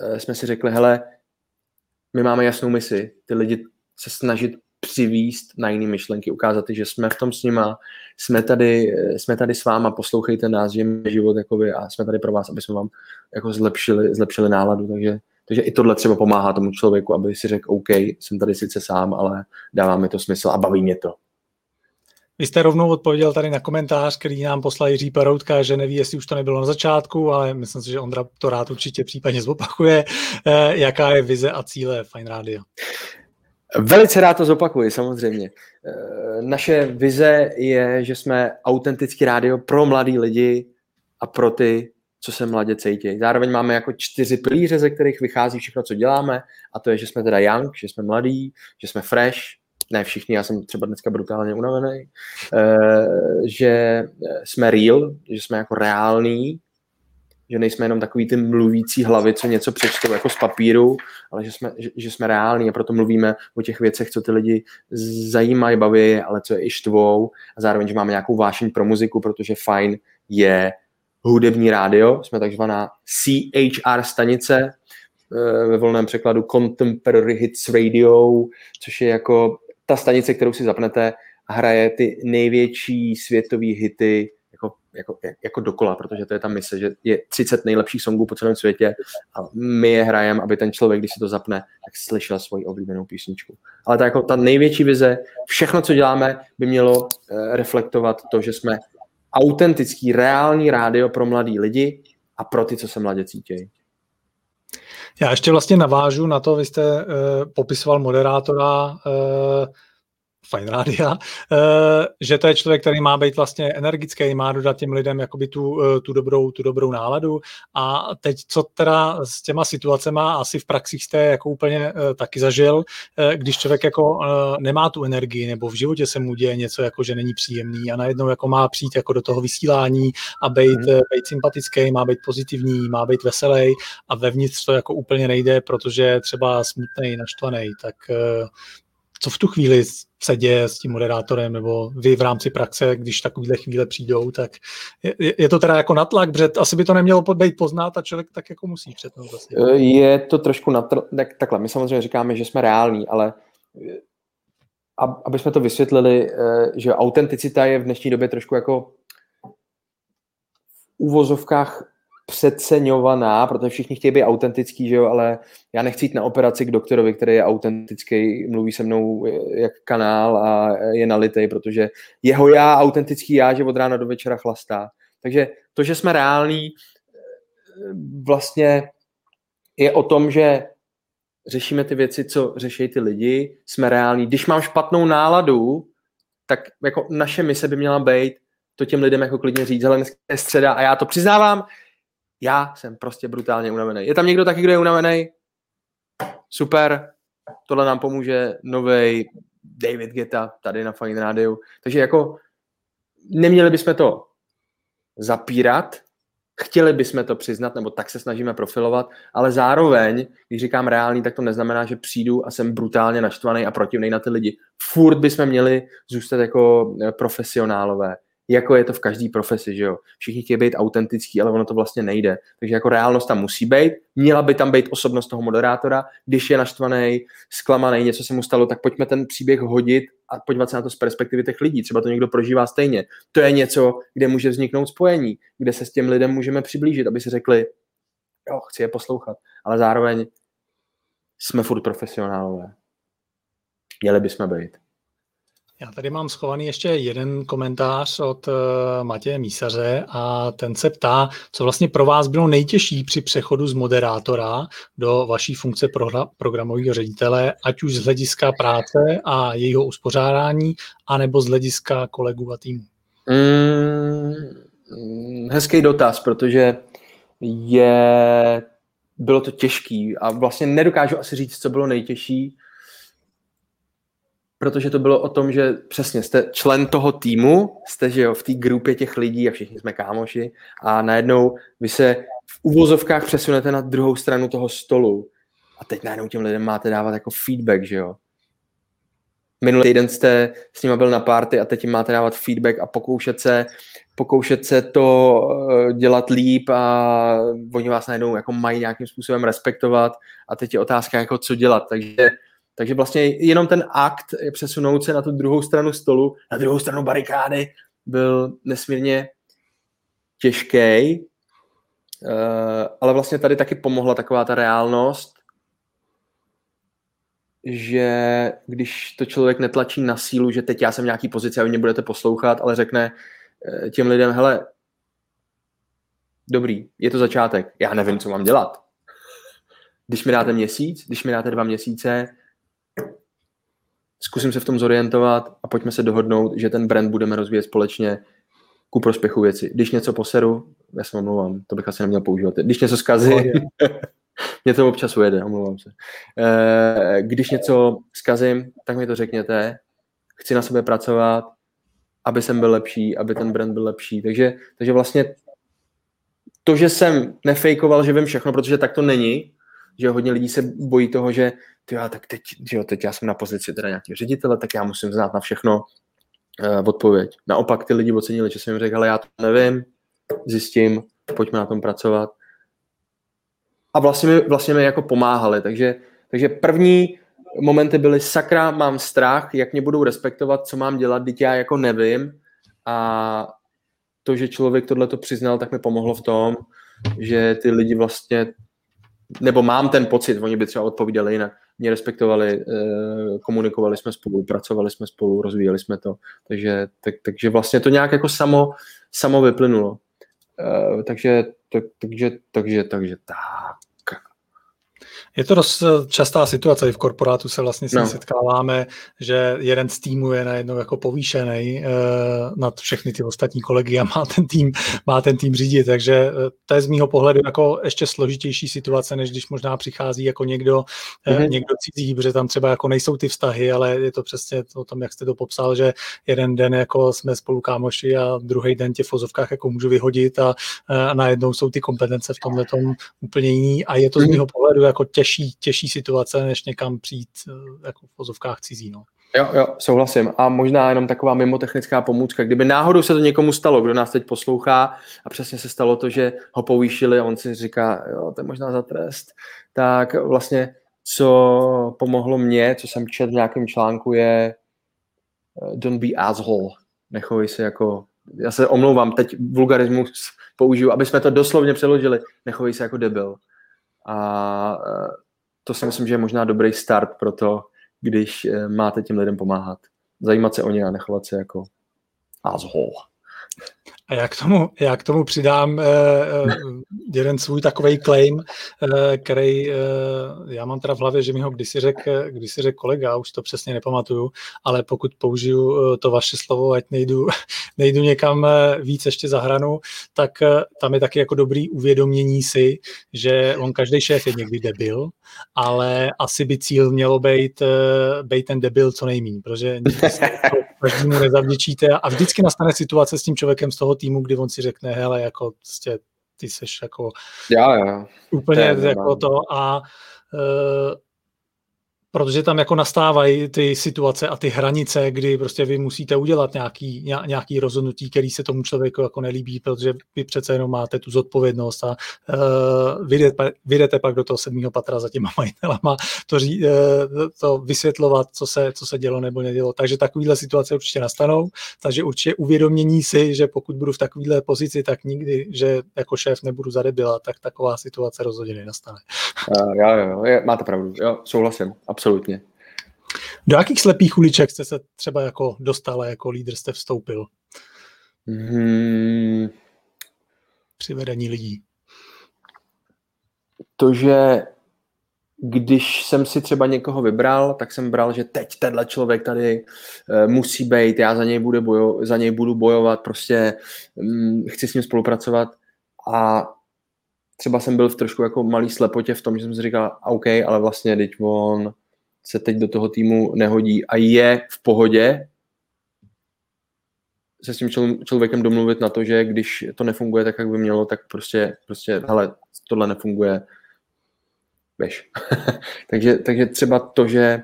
eh, jsme si řekli, hele, my máme jasnou misi, ty lidi se snažit přivíst na jiné myšlenky, ukázat, že jsme v tom s nima, jsme tady, eh, jsme tady s váma, poslouchejte nás, žijeme život jako vy a jsme tady pro vás, aby jsme vám jako zlepšili, zlepšili náladu, takže, takže i tohle třeba pomáhá tomu člověku, aby si řekl, OK, jsem tady sice sám, ale dává mi to smysl a baví mě to. Vy jste rovnou odpověděl tady na komentář, který nám poslal Jiří Paroutka, že neví, jestli už to nebylo na začátku, ale myslím si, že Ondra to rád určitě případně zopakuje. Eh, jaká je vize a cíle Fine Radio? Velice rád to zopakuji, samozřejmě. Eh, naše vize je, že jsme autentický rádio pro mladý lidi a pro ty, co se mladě cítí. Zároveň máme jako čtyři pilíře, ze kterých vychází všechno, co děláme, a to je, že jsme teda young, že jsme mladí, že jsme fresh, ne všichni, já jsem třeba dneska brutálně unavený, že jsme real, že jsme jako reální, že nejsme jenom takový ty mluvící hlavy, co něco přečtou jako z papíru, ale že jsme, že, že jsme reální a proto mluvíme o těch věcech, co ty lidi zajímají, baví, ale co je i štvou. A zároveň, že máme nějakou vášeň pro muziku, protože fajn je hudební rádio, jsme takzvaná CHR stanice, eh, ve volném překladu Contemporary Hits Radio, což je jako ta stanice, kterou si zapnete hraje ty největší světové hity jako, jako dokola, protože to je ta mise, že je 30 nejlepších songů po celém světě a my je hrajeme, aby ten člověk, když si to zapne, tak slyšel svoji oblíbenou písničku. Ale ta, jako, ta největší vize, všechno, co děláme, by mělo uh, reflektovat to, že jsme autentický, reální rádio pro mladý lidi a pro ty, co se mladě cítí. Já ještě vlastně navážu na to, vy jste uh, popisoval moderátora uh, Fine Rádia, eh, že to je člověk, který má být vlastně energický, má dodat těm lidem jakoby tu, eh, tu, dobrou, tu dobrou náladu a teď co teda s těma situacemi asi v praxi jste jako úplně eh, taky zažil, když člověk jako nemá tu energii nebo v životě se mu děje něco jako, že není příjemný a najednou jako má přijít jako do toho vysílání a být, hmm. být sympatický, má být pozitivní, má být veselý a vevnitř to jako úplně nejde, protože třeba smutný, naštvaný, tak co v tu chvíli se děje s tím moderátorem, nebo vy v rámci praxe, když takovéhle chvíle přijdou, tak je, je to teda jako natlak, protože asi by to nemělo být poznat a člověk tak jako musí přetnout. Asi. Eh, je to trošku natlak, tak, takhle, my samozřejmě říkáme, že jsme reální, ale eh, aby jsme to vysvětlili, eh, že autenticita je v dnešní době trošku jako v úvozovkách přeceňovaná, protože všichni chtějí být autentický, že jo, ale já nechci jít na operaci k doktorovi, který je autentický, mluví se mnou jak kanál a je nalitej, protože jeho já, autentický já, že od rána do večera chlastá. Takže to, že jsme reální, vlastně je o tom, že řešíme ty věci, co řeší ty lidi, jsme reální. Když mám špatnou náladu, tak jako naše mise by měla být to těm lidem jako klidně říct, ale dneska je středa a já to přiznávám, já jsem prostě brutálně unavený. Je tam někdo taky, kdo je unavený? Super, tohle nám pomůže nový David Geta tady na Fine Radio. Takže jako neměli bychom to zapírat, chtěli bychom to přiznat, nebo tak se snažíme profilovat, ale zároveň, když říkám reálný, tak to neznamená, že přijdu a jsem brutálně naštvaný a protivný na ty lidi. Furt bychom měli zůstat jako profesionálové jako je to v každé profesi, že jo. Všichni chtějí být autentický, ale ono to vlastně nejde. Takže jako reálnost tam musí být. Měla by tam být osobnost toho moderátora. Když je naštvaný, zklamaný, něco se mu stalo, tak pojďme ten příběh hodit a podívat se na to z perspektivy těch lidí. Třeba to někdo prožívá stejně. To je něco, kde může vzniknout spojení, kde se s těm lidem můžeme přiblížit, aby si řekli, jo, chci je poslouchat, ale zároveň jsme furt profesionálové. Měli bychom být. Já tady mám schovaný ještě jeden komentář od uh, Matěje Mísaře a ten se ptá, co vlastně pro vás bylo nejtěžší při přechodu z moderátora do vaší funkce pro, programového ředitele, ať už z hlediska práce a jejího uspořádání, anebo z hlediska kolegů a týmu. Mm, hezký dotaz, protože je, bylo to těžký a vlastně nedokážu asi říct, co bylo nejtěžší, protože to bylo o tom, že přesně jste člen toho týmu, jste že jo, v té grupě těch lidí a všichni jsme kámoši a najednou vy se v uvozovkách přesunete na druhou stranu toho stolu. A teď najednou těm lidem máte dávat jako feedback, že jo. Minulý týden jste s nimi byl na party a teď jim máte dávat feedback a pokoušet se, pokoušet se to eh, dělat líp a oni vás najednou jako mají nějakým způsobem respektovat. A teď je otázka jako co dělat, takže takže vlastně jenom ten akt přesunout se na tu druhou stranu stolu, na druhou stranu barikády, byl nesmírně těžký, eh, ale vlastně tady taky pomohla taková ta reálnost, že když to člověk netlačí na sílu, že teď já jsem v nějaký pozici a vy mě budete poslouchat, ale řekne eh, těm lidem, hele, dobrý, je to začátek, já nevím, co mám dělat. Když mi dáte měsíc, když mi dáte dva měsíce, zkusím se v tom zorientovat a pojďme se dohodnout, že ten brand budeme rozvíjet společně ku prospěchu věci. Když něco poseru, já se omlouvám, to bych asi neměl používat. Když něco zkazí, Mě to občas ujede, omlouvám se. Eh, když něco zkazím, tak mi to řekněte. Chci na sebe pracovat, aby jsem byl lepší, aby ten brand byl lepší. Takže, takže vlastně to, že jsem nefejkoval, že vím všechno, protože tak to není, že hodně lidí se bojí toho, že ty, tak teď, že jo, teď já jsem na pozici teda nějakého ředitele, tak já musím znát na všechno uh, odpověď. Naopak ty lidi ocenili, že jsem jim řekl, ale já to nevím, zjistím, pojďme na tom pracovat. A vlastně mi, vlastně mi jako pomáhali, takže, takže první momenty byly sakra, mám strach, jak mě budou respektovat, co mám dělat, teď já jako nevím a to, že člověk tohle to přiznal, tak mi pomohlo v tom, že ty lidi vlastně, nebo mám ten pocit, oni by třeba odpovídali jinak, mě respektovali, eh, komunikovali jsme spolu, pracovali jsme spolu, rozvíjeli jsme to, takže, tak, takže vlastně to nějak jako samo, samo vyplynulo. Eh, takže, tak, takže, takže, takže tak. Je to dost eh, častá situace, i v korporátu se vlastně no. setkáváme, že jeden z týmu je najednou jako povýšený uh, nad všechny ty ostatní kolegy a má ten tým, má ten tým řídit, takže uh, to je z mýho pohledu jako ještě složitější situace, než když možná přichází jako někdo, mm-hmm. uh, někdo cizí, protože tam třeba jako nejsou ty vztahy, ale je to přesně o tom, jak jste to popsal, že jeden den jako jsme spolu kámoši a druhý den tě v fozovkách jako můžu vyhodit a, a najednou jsou ty kompetence v tomhle tom úplně jiný a je to z mhm. mýho pohledu jako tě těžší, těžší situace, než někam přijít eh, jako v pozovkách cizí. No. Jo, jo, souhlasím. A možná jenom taková mimotechnická pomůcka. Kdyby náhodou se to někomu stalo, kdo nás teď poslouchá a přesně se stalo to, že ho povýšili a on si říká, jo, to je možná za trest, tak vlastně co pomohlo mně, co jsem četl v nějakém článku, je eh, don't be asshole. Nechovej se jako, já se omlouvám, teď vulgarismus použiju, aby jsme to doslovně přeložili, nechovej se jako debil. A e, to si myslím, že je možná dobrý start pro to, když e, máte těm lidem pomáhat. Zajímat se o ně a nechovat se jako asshole. A já k tomu, já k tomu přidám uh, jeden svůj takový claim, uh, který uh, já mám teda v hlavě, že mi ho kdysi řekl když řek kolega, už to přesně nepamatuju, ale pokud použiju uh, to vaše slovo, ať nejdu, nejdu někam uh, víc ještě za hranu, tak uh, tam je taky jako dobrý uvědomění si, že on každý šéf je někdy debil, ale asi by cíl mělo být, uh, být ten debil co nejmín, protože každému nezavděčíte a vždycky nastane situace s tím člověkem z toho týmu, kdy on si řekne, hele, jako prostě ty seš jako já, já. úplně to jako to a uh, protože tam jako nastávají ty situace a ty hranice, kdy prostě vy musíte udělat nějaký, nějaký rozhodnutí, který se tomu člověku jako nelíbí, protože vy přece jenom máte tu zodpovědnost a uh, vyjdete, vyjdete pak do toho sedmého patra za těma majitelama to, uh, to vysvětlovat, co se, co se dělo nebo nedělo. Takže takovéhle situace určitě nastanou, takže určitě uvědomění si, že pokud budu v takovéhle pozici, tak nikdy, že jako šéf nebudu zadebila, tak taková situace rozhodně nenastane. Uh, jo, jo, jo, máte pravdu, jo, souhlasím, absolutně absolutně. Do jakých slepých uliček jste se třeba jako dostal a jako lídr jste vstoupil? Hmm. Při vedení lidí. To, že když jsem si třeba někoho vybral, tak jsem bral, že teď tenhle člověk tady uh, musí být, já za něj, budu bojo, za něj budu bojovat, prostě um, chci s ním spolupracovat a třeba jsem byl v trošku jako malý slepotě v tom, že jsem si říkal, OK, ale vlastně teď on se teď do toho týmu nehodí a je v pohodě se s tím člověkem domluvit na to, že když to nefunguje tak, jak by mělo, tak prostě, prostě hele, tohle nefunguje, běž. takže, takže třeba to, že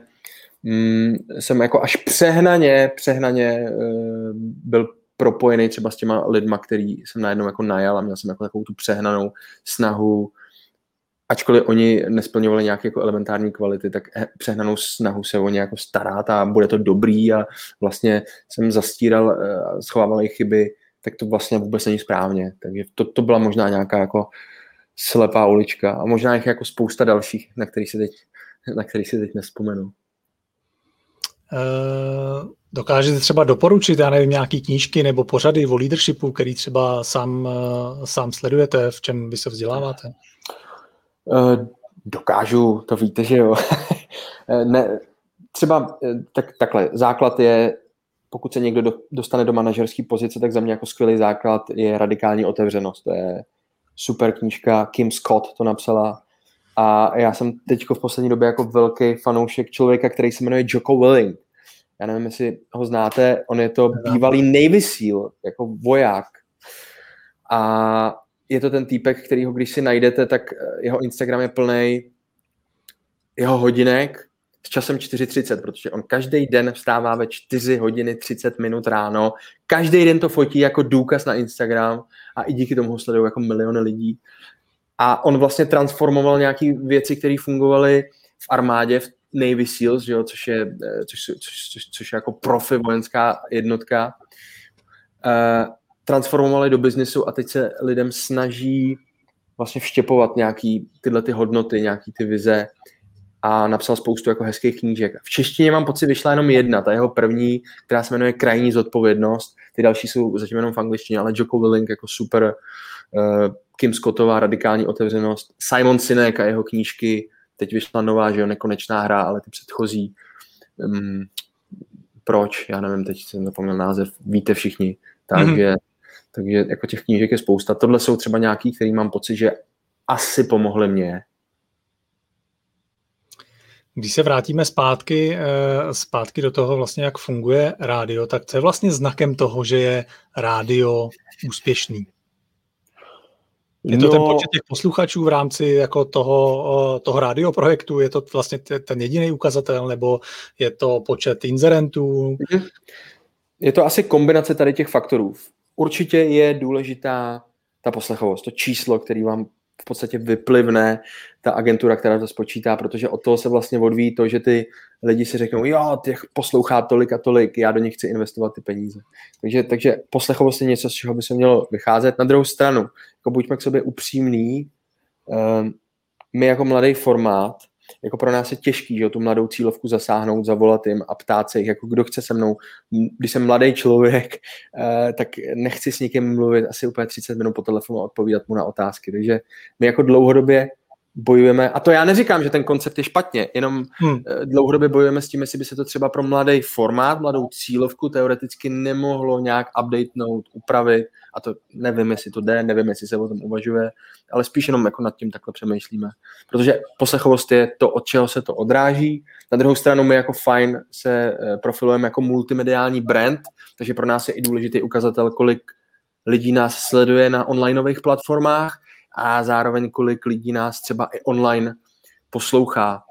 mm, jsem jako až přehnaně, přehnaně uh, byl propojený třeba s těma lidma, který jsem najednou jako najal a měl jsem jako takovou tu přehnanou snahu ačkoliv oni nesplňovali nějaké jako elementární kvality, tak přehnanou snahu se o ně jako starat a bude to dobrý a vlastně jsem zastíral, eh, schovával jejich chyby, tak to vlastně vůbec není správně. Takže to, to byla možná nějaká jako slepá ulička a možná jich jako spousta dalších, na který si teď, na který si teď nespomenu. Uh, dokážete třeba doporučit, já nevím, nějaký knížky nebo pořady o leadershipu, který třeba sám, uh, sám sledujete, v čem vy se vzděláváte? Eh, dokážu, to víte, že jo. Eh, ne, třeba eh, tak, takhle, základ je, pokud se někdo do, dostane do manažerské pozice, tak za mě jako skvělý základ je radikální otevřenost. To je super knížka, Kim Scott to napsala A já jsem teď v poslední době jako velký fanoušek člověka, který se jmenuje Joko Willing. Já nevím, jestli ho znáte, on je to bývalý Navy SEAL, jako voják. A je to ten týpek, kterýho když si najdete, tak jeho Instagram je plný jeho hodinek s časem 4.30, protože on každý den vstává ve 4 hodiny 30 minut ráno, každý den to fotí jako důkaz na Instagram a i díky tomu ho sledují jako miliony lidí. A on vlastně transformoval nějaké věci, které fungovaly v armádě, v Navy SEALs, že jo, což, je, což, což, což, což je jako profi vojenská jednotka, uh, transformovali do biznesu a teď se lidem snaží vlastně vštěpovat nějaký tyhle ty hodnoty, nějaký ty vize. A napsal spoustu jako hezkých knížek. V češtině mám pocit, vyšla jenom jedna, ta jeho první, která se jmenuje Krajní zodpovědnost. Ty další jsou zatím jenom v angličtině, ale Joko Willing jako super, uh, Kim Scottová Radikální otevřenost, Simon Sinek a jeho knížky, teď vyšla nová, že jo, Nekonečná hra, ale ty předchozí, um, proč, já nevím, teď jsem zapomněl název, víte všichni, takže, mm-hmm. Takže jako těch knížek je spousta. Tohle jsou třeba nějaký, který mám pocit, že asi pomohly mě, když se vrátíme zpátky, eh, zpátky do toho vlastně, jak funguje rádio, tak co je vlastně znakem toho, že je rádio úspěšný? Je to no, ten počet těch posluchačů v rámci jako toho, toho radioprojektu? Je to vlastně ten jediný ukazatel, nebo je to počet inzerentů? Je to asi kombinace tady těch faktorů. Určitě je důležitá ta poslechovost, to číslo, který vám v podstatě vyplivne ta agentura, která to spočítá, protože od toho se vlastně odvíjí to, že ty lidi si řeknou, jo, těch poslouchá tolik a tolik, já do nich chci investovat ty peníze. Takže, takže poslechovost je něco, z čeho by se mělo vycházet. Na druhou stranu, jako buďme k sobě upřímní, um, my jako mladý formát jako pro nás je těžký, že tu mladou cílovku zasáhnout, zavolat jim a ptát se jich, jako kdo chce se mnou. Když jsem mladý člověk, eh, tak nechci s někým mluvit asi úplně 30 minut po telefonu a odpovídat mu na otázky. Takže my jako dlouhodobě bojujeme, a to já neříkám, že ten koncept je špatně, jenom hmm. Eh, dlouhodobě bojujeme s tím, jestli by se to třeba pro mladý formát, mladou cílovku teoreticky nemohlo nějak updatenout, upravit, a to nevím, jestli to jde, nevím, jestli se o tom uvažuje, ale spíš jenom jako nad tím takhle přemýšlíme. Protože poslechovost je to, od čeho se to odráží. Na druhou stranu my jako fajn se eh, profilujeme jako multimediální brand, takže pro nás je i důležitý ukazatel, kolik lidí nás sleduje na onlineových platformách a zároveň kolik lidí nás třeba i online poslouchá.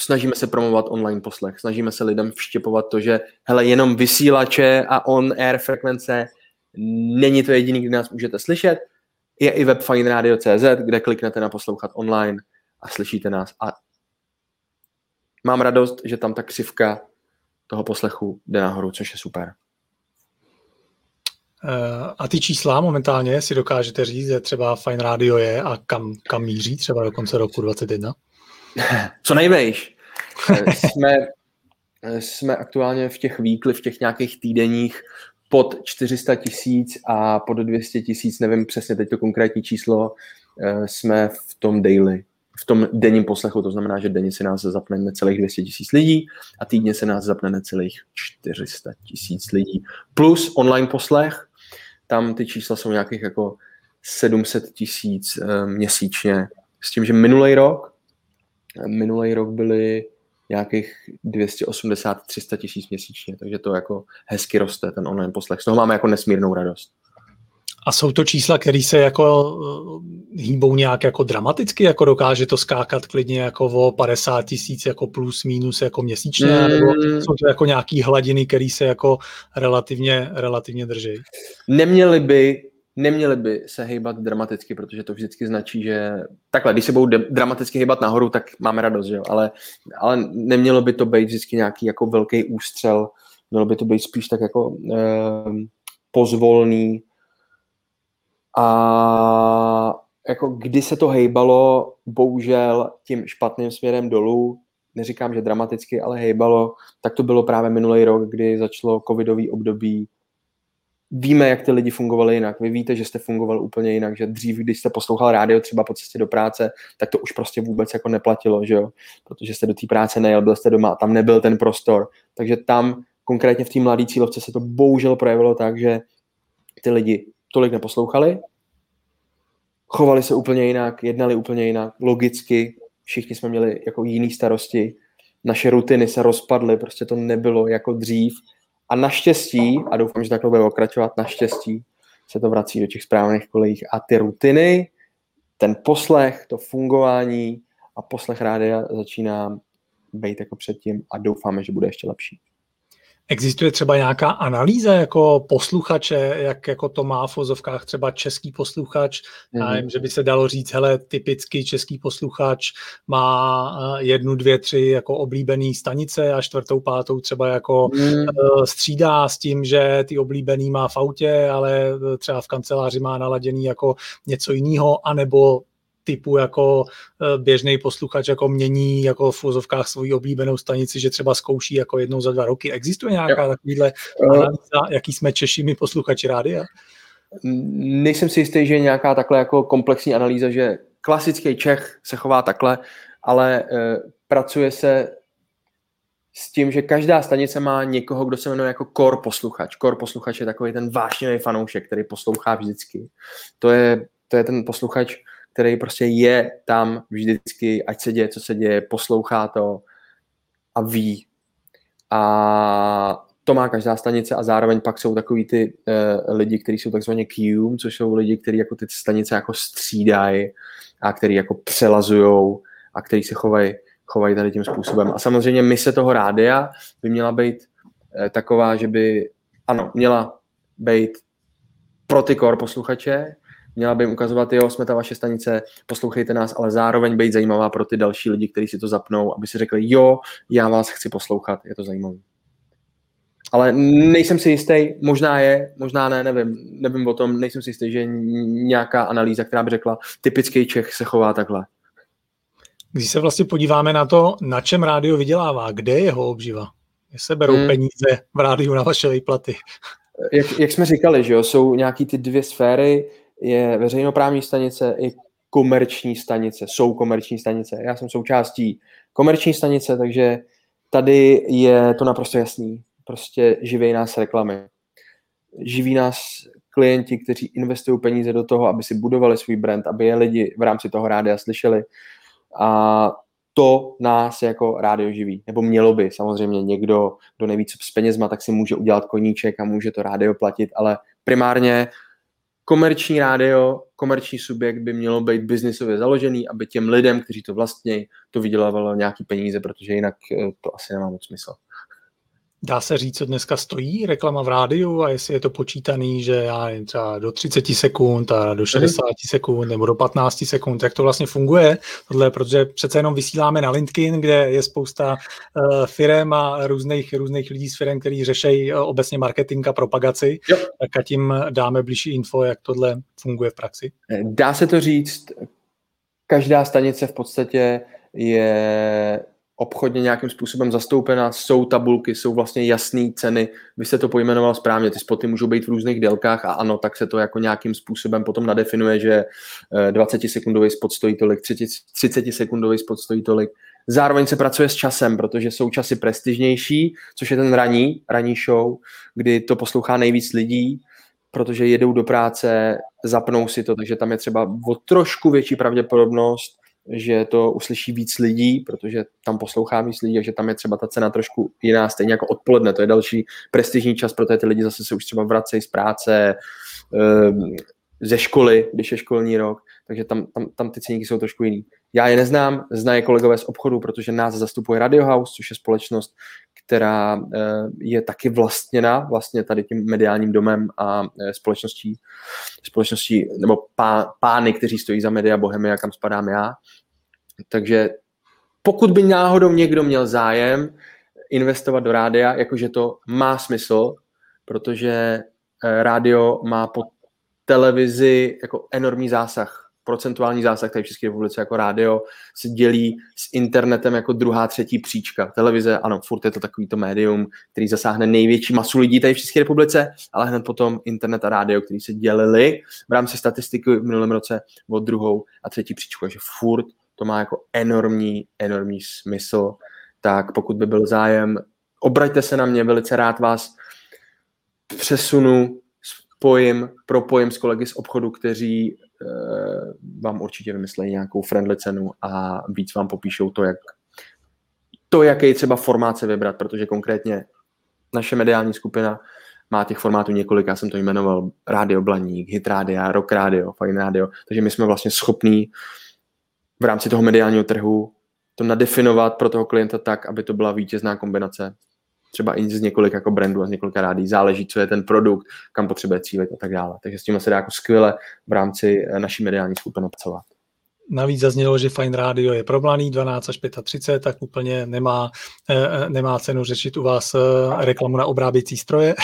Snažíme se promovat online poslech, snažíme se lidem vštěpovat to, že hele, jenom vysílače a on-air frekvence není to jediný, kde nás můžete slyšet. Je i web fineradio.cz, kde kliknete na poslouchat online a slyšíte nás. A mám radost, že tam ta křivka toho poslechu jde nahoru, což je super. Eh, a ty čísla momentálně si dokážete říct, že třeba Fine Radio je a kam, kam míří třeba do konce roku 2021? Co nejvejš. Eh, jsme, eh, jsme aktuálně v těch výkly, v těch nějakých týdenních pod 400 tisíc a pod 200 tisíc, nevím přesně teď to konkrétní číslo, jsme v tom daily, v tom denním poslechu, to znamená, že denně se nás zapne necelých 200 tisíc lidí a týdně se nás zapne necelých 400 tisíc lidí. Plus online poslech, tam ty čísla jsou nějakých jako 700 tisíc uh, měsíčně. S tím, že minulý rok, minulý rok byly nějakých 280-300 tisíc měsíčně, takže to jako hezky roste, ten online poslech. Z toho máme jako nesmírnou radost. A jsou to čísla, které se jako eh, hýbou nějak jako dramaticky, jako dokáže to skákat klidně jako o 50 tisíc jako plus minus jako měsíčně, mm. nebo jsou to jako nějaký hladiny, které se jako relativně, relativně drží? Neměli by, neměli by se hýbat dramaticky, protože to vždycky značí, že takhle, když se budou de- dramaticky hýbat nahoru, tak máme radost, že jo? Ale, ale nemělo by to být vždycky nějaký jako velký ústřel, mělo by to být spíš tak jako eh, pozvolný, a jako kdy se to hejbalo, bohužel tím špatným směrem dolů, neříkám, že dramaticky, ale hejbalo, tak to bylo právě minulý rok, kdy začalo covidový období. Víme, jak ty lidi fungovali jinak. Vy víte, že jste fungoval úplně jinak, že dřív, když jste poslouchal rádio třeba po cestě do práce, tak to už prostě vůbec jako neplatilo, že jo? Protože jste do té práce nejel, byl jste doma, tam nebyl ten prostor. Takže tam konkrétně v té mladé cílovce se to bohužel projevilo tak, že ty lidi tolik neposlouchali, chovali se úplně jinak, jednali úplně jinak, logicky, všichni jsme měli jako jiný starosti, naše rutiny se rozpadly, prostě to nebylo jako dřív. A naštěstí, a doufám, že takhle bude pokračovat, naštěstí se to vrací do těch správných kolejích. A ty rutiny, ten poslech, to fungování a poslech rádia začíná být jako předtím a doufáme, že bude ještě lepší. Existuje třeba nějaká analýza jako posluchače, jak jako to má v vozovkách třeba český posluchač, mm-hmm. Vím, že by se dalo říct, hele, typicky český posluchač má eh, jednu, dvě, tři jako oblíbený stanice a čtvrtou, pátou třeba jako mm. střídá s tím, že ty oblíbený má v autě, ale eh, třeba v kanceláři má naladěný jako něco jiného, anebo typu jako eh, běžný posluchač jako mění jako v úzovkách svoji oblíbenou stanici, že třeba zkouší jako jednou za dva roky. Existuje nějaká takovýhle eh. analýza, jaký jsme Češimi posluchači rádia? Nejsem si jistý, že je nějaká takhle jako komplexní analýza, že klasický Čech se chová takhle, ale e, pracuje se s tím, že každá stanice má někoho, kdo se jmenuje jako core posluchač. Core posluchač je takový ten vášnivý fanoušek, který poslouchá vždycky. To je, to je ten posluchač, který prostě je tam vždycky, ať se děje, co se děje, poslouchá to a ví. A to má každá stanice a zároveň pak jsou takový ty uh, lidi, kteří jsou takzvaně Q, což jsou lidi, kteří jako ty stanice jako střídají a kteří jako přelazujou a kteří se chovají chovají tady tím způsobem. A samozřejmě mise toho rádia by měla být uh, taková, že by, ano, měla být pro ty core posluchače, Měla by jim ukazovat, jo, jsme ta vaše stanice, poslouchejte nás, ale zároveň být zajímavá pro ty další lidi, kteří si to zapnou, aby si řekli, jo, já vás chci poslouchat, je to zajímavé. Ale nejsem si jistý, možná je, možná ne, nevím, nevím o tom, nejsem si jistý, že je nějaká analýza, která by řekla, typický Čech se chová takhle. Když se vlastně podíváme na to, na čem rádio vydělává, kde je jeho obživa? Kde se berou hmm. peníze v rádiu na vaše výplaty? Jak, jak jsme říkali, že jo, jsou nějaký ty dvě sféry, je veřejnoprávní stanice i komerční stanice, jsou komerční stanice. Já jsem součástí komerční stanice, takže tady je to naprosto jasný. Prostě živí nás reklamy. Živí nás klienti, kteří investují peníze do toho, aby si budovali svůj brand, aby je lidi v rámci toho rádia slyšeli. A to nás jako rádio živí. Nebo mělo by samozřejmě někdo, kdo neví, co s penězma, tak si může udělat koníček a může to rádio platit, ale primárně komerční rádio, komerční subjekt by mělo být biznisově založený, aby těm lidem, kteří to vlastně to vydělávalo nějaký peníze, protože jinak eh, to asi nemá moc smysl. Dá se říct, co dneska stojí reklama v rádiu a jestli je to počítaný, že já nevím, třeba do 30 sekund a do 60 mm. sekund nebo do 15 sekund, jak to vlastně funguje, tohle, protože přece jenom vysíláme na LinkedIn, kde je spousta uh, firm a různých, různých lidí z firm, kteří řeší uh, obecně marketing a propagaci, jo. tak a tím dáme blížší info, jak tohle funguje v praxi. Dá se to říct, každá stanice v podstatě je obchodně nějakým způsobem zastoupena, jsou tabulky, jsou vlastně jasné ceny, vy jste to pojmenoval správně, ty spoty můžou být v různých délkách a ano, tak se to jako nějakým způsobem potom nadefinuje, že 20 eh, spot stojí tolik, 30 sekundový spot stojí tolik. Zároveň se pracuje s časem, protože jsou časy prestižnější, což je ten raní, raní show, kdy to poslouchá nejvíc lidí, protože jedou do práce, zapnou si to, takže tam je třeba o trošku větší pravděpodobnost, že to uslyší víc lidí, protože tam poslouchá víc lidí, takže tam je třeba ta cena trošku jiná, stejně jako odpoledne, to je další prestižní čas, protože ty lidi zase se už třeba vracejí z práce, ehm, ze školy, když je školní rok, takže tam, tam, tam ty ceníky jsou trošku jiný. Já je neznám, znají kolegové z obchodu, protože nás zastupuje Radio House, což je společnost, která eh, je taky vlastněna vlastně tady tím mediálním domem a eh, společností, společností nebo pá, pány, kteří stojí za Media Bohemia, kam spadám já. Takže pokud by náhodou někdo měl zájem investovat do rádia, jakože to má smysl, protože eh, rádio má po televizi jako enormní zásah procentuální zásah tady v České republice jako rádio se dělí s internetem jako druhá, třetí příčka. Televize, ano, furt je to takovýto médium, který zasáhne největší masu lidí tady v České republice, ale hned potom internet a rádio, který se dělili v rámci statistiky v minulém roce od druhou a třetí příčku, takže furt to má jako enormní, enormní smysl. Tak pokud by byl zájem, obraťte se na mě, velice rád vás přesunu, spojím, propojím s kolegy z obchodu, kteří vám určitě vymyslejí nějakou friendly cenu a víc vám popíšou to, jak to, jaký třeba formát se vybrat, protože konkrétně naše mediální skupina má těch formátů několik, já jsem to jmenoval rádio Blaník, hit rádia, rock rádio, fine rádio, takže my jsme vlastně schopní v rámci toho mediálního trhu to nadefinovat pro toho klienta tak, aby to byla vítězná kombinace třeba i z několika jako brandů a z několika rádí. Záleží, co je ten produkt, kam potřebuje cílit a tak dále. Takže s tím se dá jako skvěle v rámci eh, naší mediální skupiny pracovat. Navíc zaznělo, že Fine Radio je problaný 12 až 35, tak úplně nemá, eh, eh, nemá cenu řešit u vás reklamu na obráběcí stroje.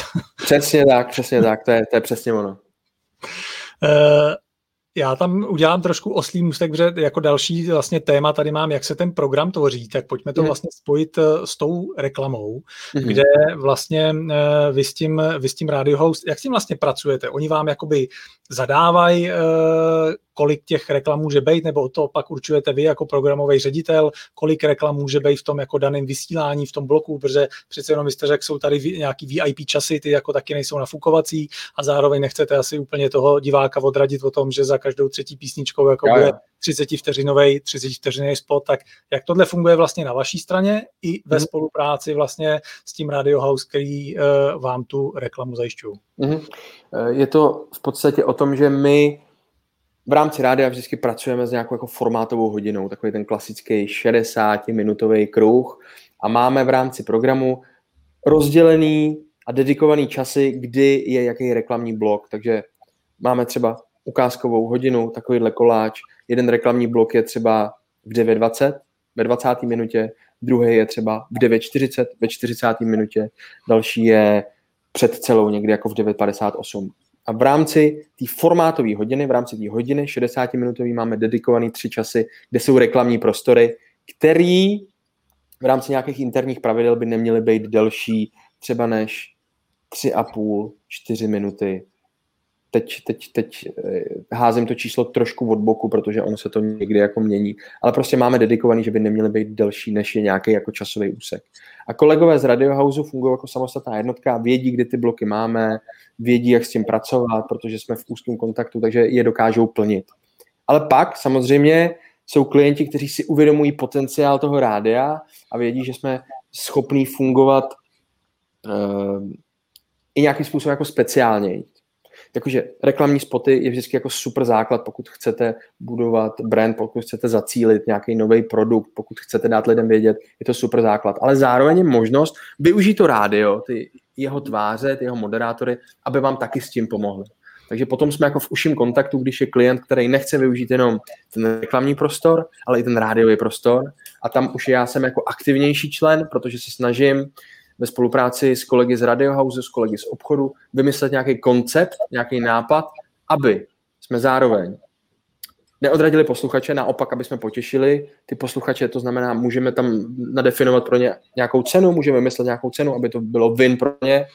Přesně tak, přesně tak, to je, to je přesně ono. Já tam udělám trošku oslý můstek, protože jako další vlastně téma tady mám, jak se ten program tvoří, tak pojďme to mhm. vlastně spojit eh, s tou reklamou, mm-hmm. kde vlastně eh, vy s, tím, vy s tím Radio Host, jak s tím vlastně pracujete? Oni vám jakoby zadávají, eh, kolik těch reklam může být, nebo to pak určujete vy jako programový ředitel, kolik reklam může být v tom jako daném vysílání, v tom bloku, protože přece jenom vy jste řekl, jsou tady nějaký VIP časy, ty jako taky nejsou nafukovací a zároveň nechcete asi úplně toho diváka odradit o tom, že za každou třetí písničkou jako já, bude 30 vteřinový, 30 vteřinový spot, tak jak tohle funguje vlastně na vaší straně i ve mm. spolupráci vlastně s tím Radio House, který uh, vám tu reklamu zajišťují? Mm. Je to v podstatě o tom, že my v rámci rádia vždycky pracujeme s nějakou jako formátovou hodinou, takový ten klasický 60-minutový kruh a máme v rámci programu rozdělený a dedikovaný časy, kdy je jaký reklamní blok. Takže máme třeba ukázkovou hodinu, takovýhle koláč. Jeden reklamní blok je třeba v 9.20, ve 20. minutě, druhý je třeba v 9.40, ve 40. minutě, další je před celou někdy jako v 9.58. A v rámci té formátové hodiny, v rámci té hodiny 60 minutový máme dedikovaný tři časy, kde jsou reklamní prostory, který v rámci nějakých interních pravidel by neměly být delší třeba než 3,5-4 minuty teď, teď, teď eh, házím to číslo trošku od boku, protože ono se to někdy jako mění, ale prostě máme dedikovaný, že by neměly být delší, než je nějaký jako časový úsek. A kolegové z Radio Houseu fungují jako samostatná jednotka, vědí, kdy ty bloky máme, vědí, jak s tím pracovat, protože jsme v úzkém kontaktu, takže je dokážou plnit. Ale pak samozřejmě jsou klienti, kteří si uvědomují potenciál toho rádia a vědí, že jsme schopní fungovat uh, i nějakým způsobem jako speciálněji jakože reklamní spoty je vždycky jako super základ, pokud chcete budovat brand, pokud chcete zacílit nějaký nový produkt, pokud chcete dát lidem vědět, je to super základ. Ale zároveň je možnost využít to rádio, ty jeho tváře, ty jeho moderátory, aby vám taky s tím pomohli. Takže potom jsme jako v užším kontaktu, když je klient, který nechce využít jenom ten reklamní prostor, ale i ten rádiový prostor. A tam už já jsem jako aktivnější člen, protože se snažím ve spolupráci s kolegy z Radio House, s kolegy z obchodu, vymyslet nějaký koncept, nějaký nápad, aby jsme zároveň neodradili posluchače, naopak, aby jsme potěšili ty posluchače, to znamená, můžeme tam nadefinovat pro ně nějakou cenu, můžeme vymyslet nějakou cenu, aby to bylo win pro ně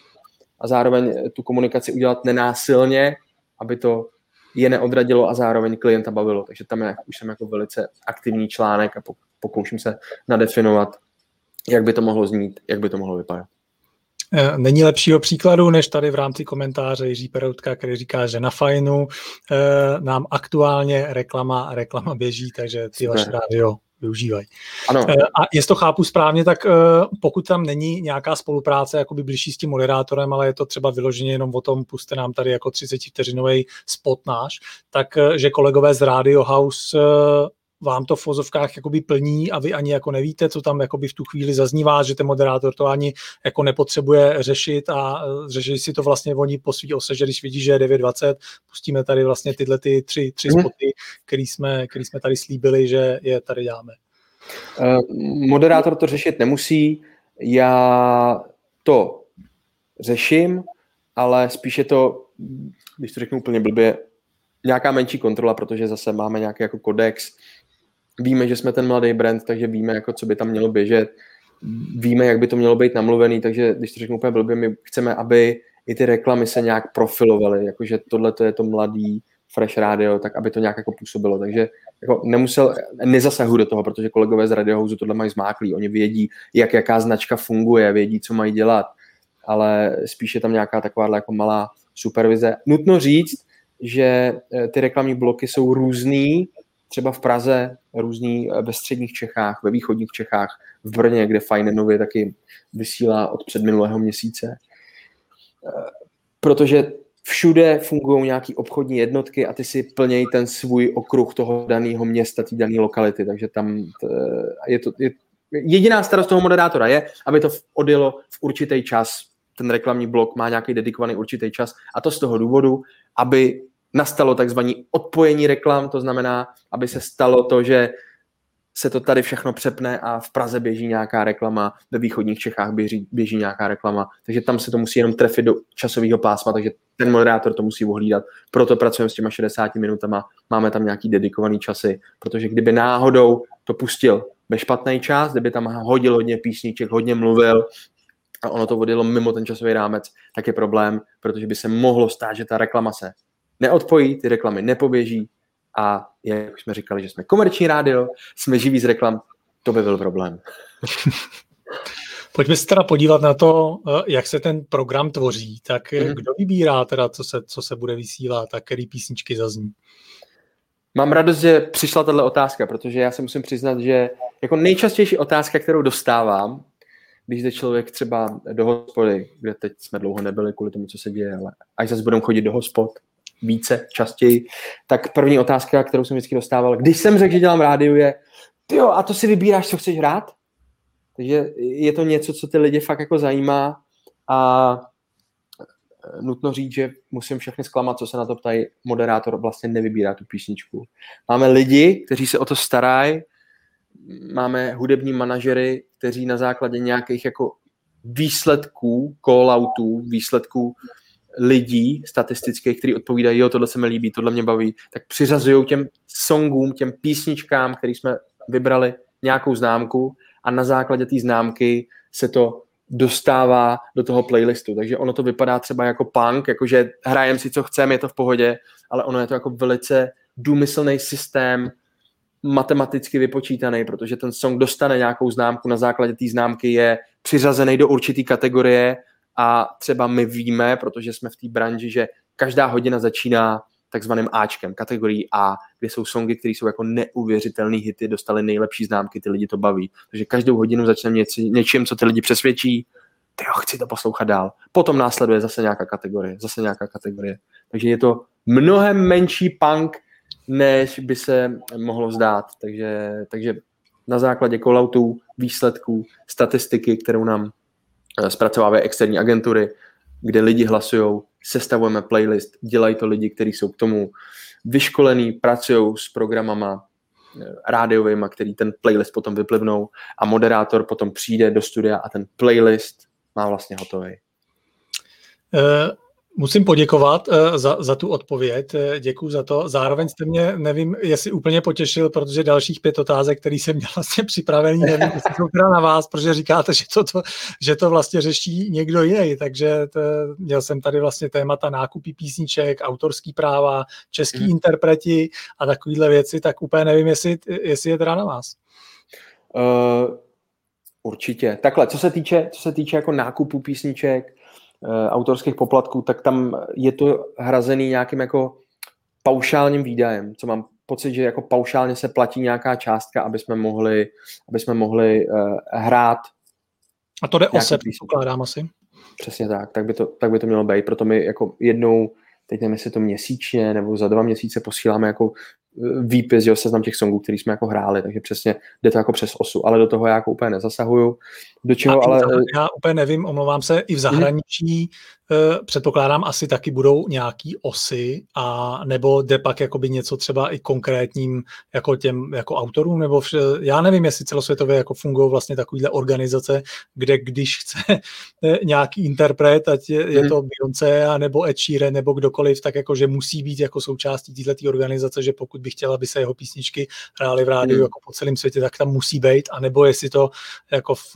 a zároveň tu komunikaci udělat nenásilně, aby to je neodradilo a zároveň klienta bavilo. Takže tam je, už jsem jako velice aktivní článek a pokouším se nadefinovat jak by to mohlo znít, jak by to mohlo vypadat. E, není lepšího příkladu, než tady v rámci komentáře Jiří Peroutka, který říká, že na fajnu eh, nám aktuálně reklama, reklama běží, takže ty vaše rádio využívají. Ano. E, a jestli to chápu správně, tak pokud tam není nějaká spolupráce jakoby blížší s tím moderátorem, ale je to třeba vyloženě jenom o tom, puste nám tady jako 30 vteřinový spot náš, tak že kolegové z Radio House vám to v vozovkách jakoby plní a vy ani jako nevíte, co tam jakoby v tu chvíli zaznívá, že ten moderátor to ani jako nepotřebuje řešit a e, řeší si to vlastně oni po svý ose, že když vidí, že je 9.20, pustíme tady vlastně tyhle ty tři, tři mm. spoty, který jsme, který jsme tady slíbili, že je tady dáme. Uh, moderátor to řešit nemusí, já to řeším, ale spíše to, když to řeknu úplně blbě, nějaká menší kontrola, protože zase máme nějaký jako kodex, Víme, že jsme ten mladý brand, takže víme, jako, co by tam mělo běžet. Víme, jak by to mělo být namluvený, takže když to řeknu úplně blbě, my chceme, aby i ty reklamy se nějak profilovaly, jakože tohle to je to mladý Fresh Radio, tak aby to nějak jako působilo. Takže jako nemusel, nezasahu do toho, protože kolegové z Radio House tohle mají zmáklý. Oni vědí, jak jaká značka funguje, vědí, co mají dělat, ale spíš je tam nějaká taková jako malá supervize. Nutno říct, že ty reklamní bloky jsou různý, třeba v Praze, různý ve středních Čechách, ve východních Čechách, v Brně, kde Fajnenově taky vysílá od předminulého měsíce. Protože všude fungují nějaké obchodní jednotky a ty si plnějí ten svůj okruh toho daného města, té dané lokality, takže tam je to, je, jediná starost toho moderátora je, aby to odjelo v určitý čas, ten reklamní blok má nějaký dedikovaný určitý čas a to z toho důvodu, aby nastalo takzvané odpojení reklam, to znamená, aby se stalo to, že se to tady všechno přepne a v Praze běží nějaká reklama, ve východních Čechách běží, běží nějaká reklama, takže tam se to musí jenom trefit do časového pásma, takže ten moderátor to musí ohlídat. Proto pracujeme s těma 60 minutama, máme tam nějaký dedikovaný časy, protože kdyby náhodou to pustil ve špatný čas, kdyby tam hodil hodně písniček, hodně mluvil a ono to vodilo mimo ten časový rámec, tak je problém, protože by se mohlo stát, že ta reklama se neodpojí, ty reklamy nepoběží a jak už jsme říkali, že jsme komerční rádio, jsme živí z reklam, to by byl problém. Pojďme se teda podívat na to, eh, jak se ten program tvoří. Tak mm-hmm. kdo vybírá teda, co se, co se bude vysílat a který písničky zazní? Mám radost, že přišla tato otázka, protože já se musím přiznat, že jako nejčastější otázka, kterou dostávám, když jde člověk třeba do hospody, kde teď jsme dlouho nebyli kvůli tomu, co se děje, ale až zase budeme chodit do hospod více, častěji, tak první otázka, kterou jsem vždycky dostával, když jsem řekl, že dělám rádiu, je, jo, a to si vybíráš, co chceš hrát? Takže je to něco, co ty lidi fakt jako zajímá a nutno říct, že musím všechny zklamat, co se na to ptají. Moderátor vlastně nevybírá tu písničku. Máme lidi, kteří se o to starají, máme hudební manažery, kteří na základě nějakých jako výsledků, call-outů, výsledků lidí statistických, kteří odpovídají, jo, tohle se mi líbí, tohle mě baví, tak přiřazují těm songům, těm písničkám, který jsme vybrali nějakou známku a na základě té známky se to dostává do toho playlistu. Takže ono to vypadá třeba jako punk, jakože hrajem si, co chceme, je to v pohodě, ale ono je to jako velice důmyslný systém, matematicky vypočítaný, protože ten song dostane nějakou známku, na základě té známky je přiřazený do určité kategorie a třeba my víme, protože jsme v té branži, že každá hodina začíná takzvaným Ačkem, kategorii A, kde jsou songy, které jsou jako neuvěřitelné hity, dostaly nejlepší známky, ty lidi to baví. Takže každou hodinu začneme něči, něčím, co ty lidi přesvědčí, ty jo, chci to poslouchat dál. Potom následuje zase nějaká kategorie, zase nějaká kategorie. Takže je to mnohem menší punk, než by se mohlo zdát. Takže, takže na základě calloutů, výsledků, statistiky, kterou nám zpracovávají externí agentury, kde lidi hlasují, sestavujeme playlist, dělají to lidi, kteří jsou k tomu vyškolení, pracují s programama eh, rádiovými, který ten playlist potom vyplivnou a moderátor potom přijde do studia a ten playlist má vlastně hotový. Uh... Musím poděkovat uh, za, za tu odpověď, uh, děkuji za to. Zároveň jste mě, nevím, jestli úplně potěšil, protože dalších pět otázek, které jsem měl vlastně připravený, nevím, jestli jsou teda na vás, protože říkáte, že to, to, že to vlastně řeší někdo jiný, takže to, měl jsem tady vlastně témata nákupy písniček, autorský práva, český hmm. interpreti a takovéhle věci, tak úplně nevím, jestli, jestli je teda na vás. Uh, určitě. Takhle, co se týče, co se týče jako nákupu písniček, Eh, autorských poplatků, tak tam je to hrazený nějakým jako paušálním výdajem, co mám pocit, že jako paušálně se platí nějaká částka, aby jsme mohli, aby jsme mohli uh, hrát. A to jde o se, pokládám asi. Přesně tak, tak by, to, tak by to mělo být. Proto my jako jednou, teď nevím, jestli to měsíčně nebo za dva měsíce posíláme jako výpis, jo, seznam těch songů, který jsme jako hráli, takže přesně jde to jako přes osu, ale do toho já jako úplně nezasahuju. Do čeho ale... Já úplně nevím, omlouvám se, i v zahraničí hmm. předpokládám asi taky budou nějaký osy a nebo jde pak jakoby něco třeba i konkrétním jako těm jako autorům, nebo vše, já nevím, jestli celosvětově jako fungují vlastně takovýhle organizace, kde když chce eh, nějaký interpret, ať je, je hmm. to Beyoncé nebo Ed Sheeran nebo kdokoliv, tak jako, že musí být jako součástí této organizace, že pokud by chtěl, aby se jeho písničky hrály v rádiu hmm. jako po celém světě, tak tam musí být, anebo jestli to jako v,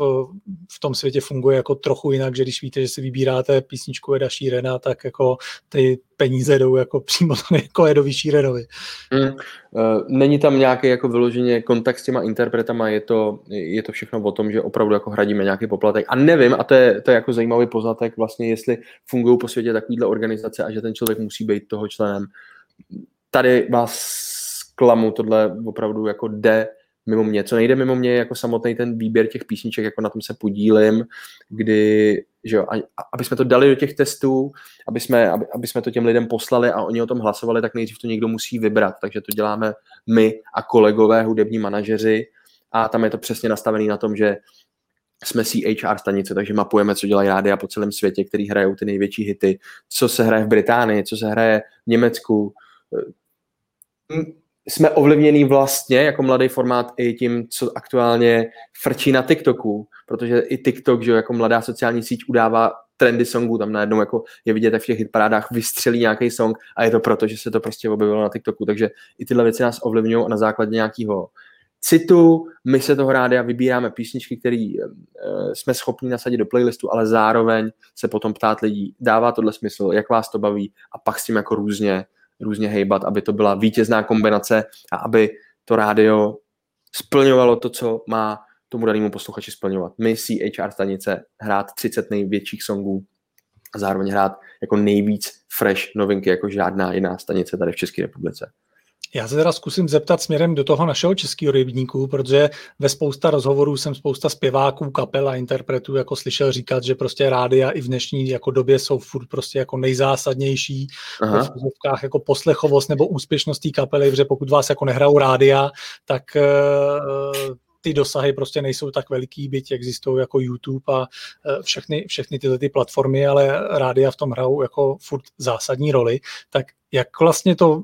v tom světě funguje jako trochu jinak, že když víte, že si vybíráte písničku Eda Sheerana, tak jako ty peníze jdou jako přímo tam jako Edovi Sheeranovi. Hmm. Není tam nějaký jako vyloženě kontakt s těma interpretama, je to, je to všechno o tom, že opravdu jako hradíme nějaký poplatek. A nevím, a to je, to je jako zajímavý poznatek vlastně, jestli fungují po světě takovýhle organizace a že ten člověk musí být toho členem. Tady vás klamu, tohle opravdu jako jde mimo mě. Co nejde mimo mě, jako samotný ten výběr těch písniček, jako na tom se podílím, kdy, že jo, aby jsme to dali do těch testů, aby jsme, aby, aby jsme to těm lidem poslali a oni o tom hlasovali, tak nejdřív to někdo musí vybrat. Takže to děláme my a kolegové, hudební manažeři a tam je to přesně nastavený na tom, že jsme CHR stanice, takže mapujeme, co dělají rádia po celém světě, který hrajou ty největší hity, co se hraje v Británii, co se hraje v Německu. Jsme ovlivněný vlastně jako mladý formát i tím, co aktuálně frčí na TikToku, protože i TikTok, že jako mladá sociální síť udává trendy songů, tam najednou jako je vidět, jak v těch hitparádách vystřelí nějaký song a je to proto, že se to prostě objevilo na TikToku, takže i tyhle věci nás ovlivňují na základě nějakého citu, my se toho rádi a vybíráme písničky, které e, jsme schopni nasadit do playlistu, ale zároveň se potom ptát lidí, dává tohle smysl, jak vás to baví a pak s tím jako různě, různě hejbat, aby to byla vítězná kombinace a aby to rádio splňovalo to, co má tomu danému posluchači splňovat. My CHR stanice hrát 30 největších songů a zároveň hrát jako nejvíc fresh novinky, jako žádná jiná stanice tady v České republice. Já se teda zkusím zeptat směrem do toho našeho českého rybníku, protože ve spousta rozhovorů jsem spousta zpěváků, kapel a interpretů jako slyšel říkat, že prostě rádia i v dnešní jako době jsou furt prostě jako nejzásadnější Aha. v jako poslechovost nebo úspěšnost té kapely, protože pokud vás jako nehrajou rádia, tak uh, ty dosahy prostě nejsou tak veliký, byť existují jako YouTube a eh, všechny, všechny tyhle ty platformy, ale rádia v tom hrajou jako furt zásadní roli. Tak jak vlastně to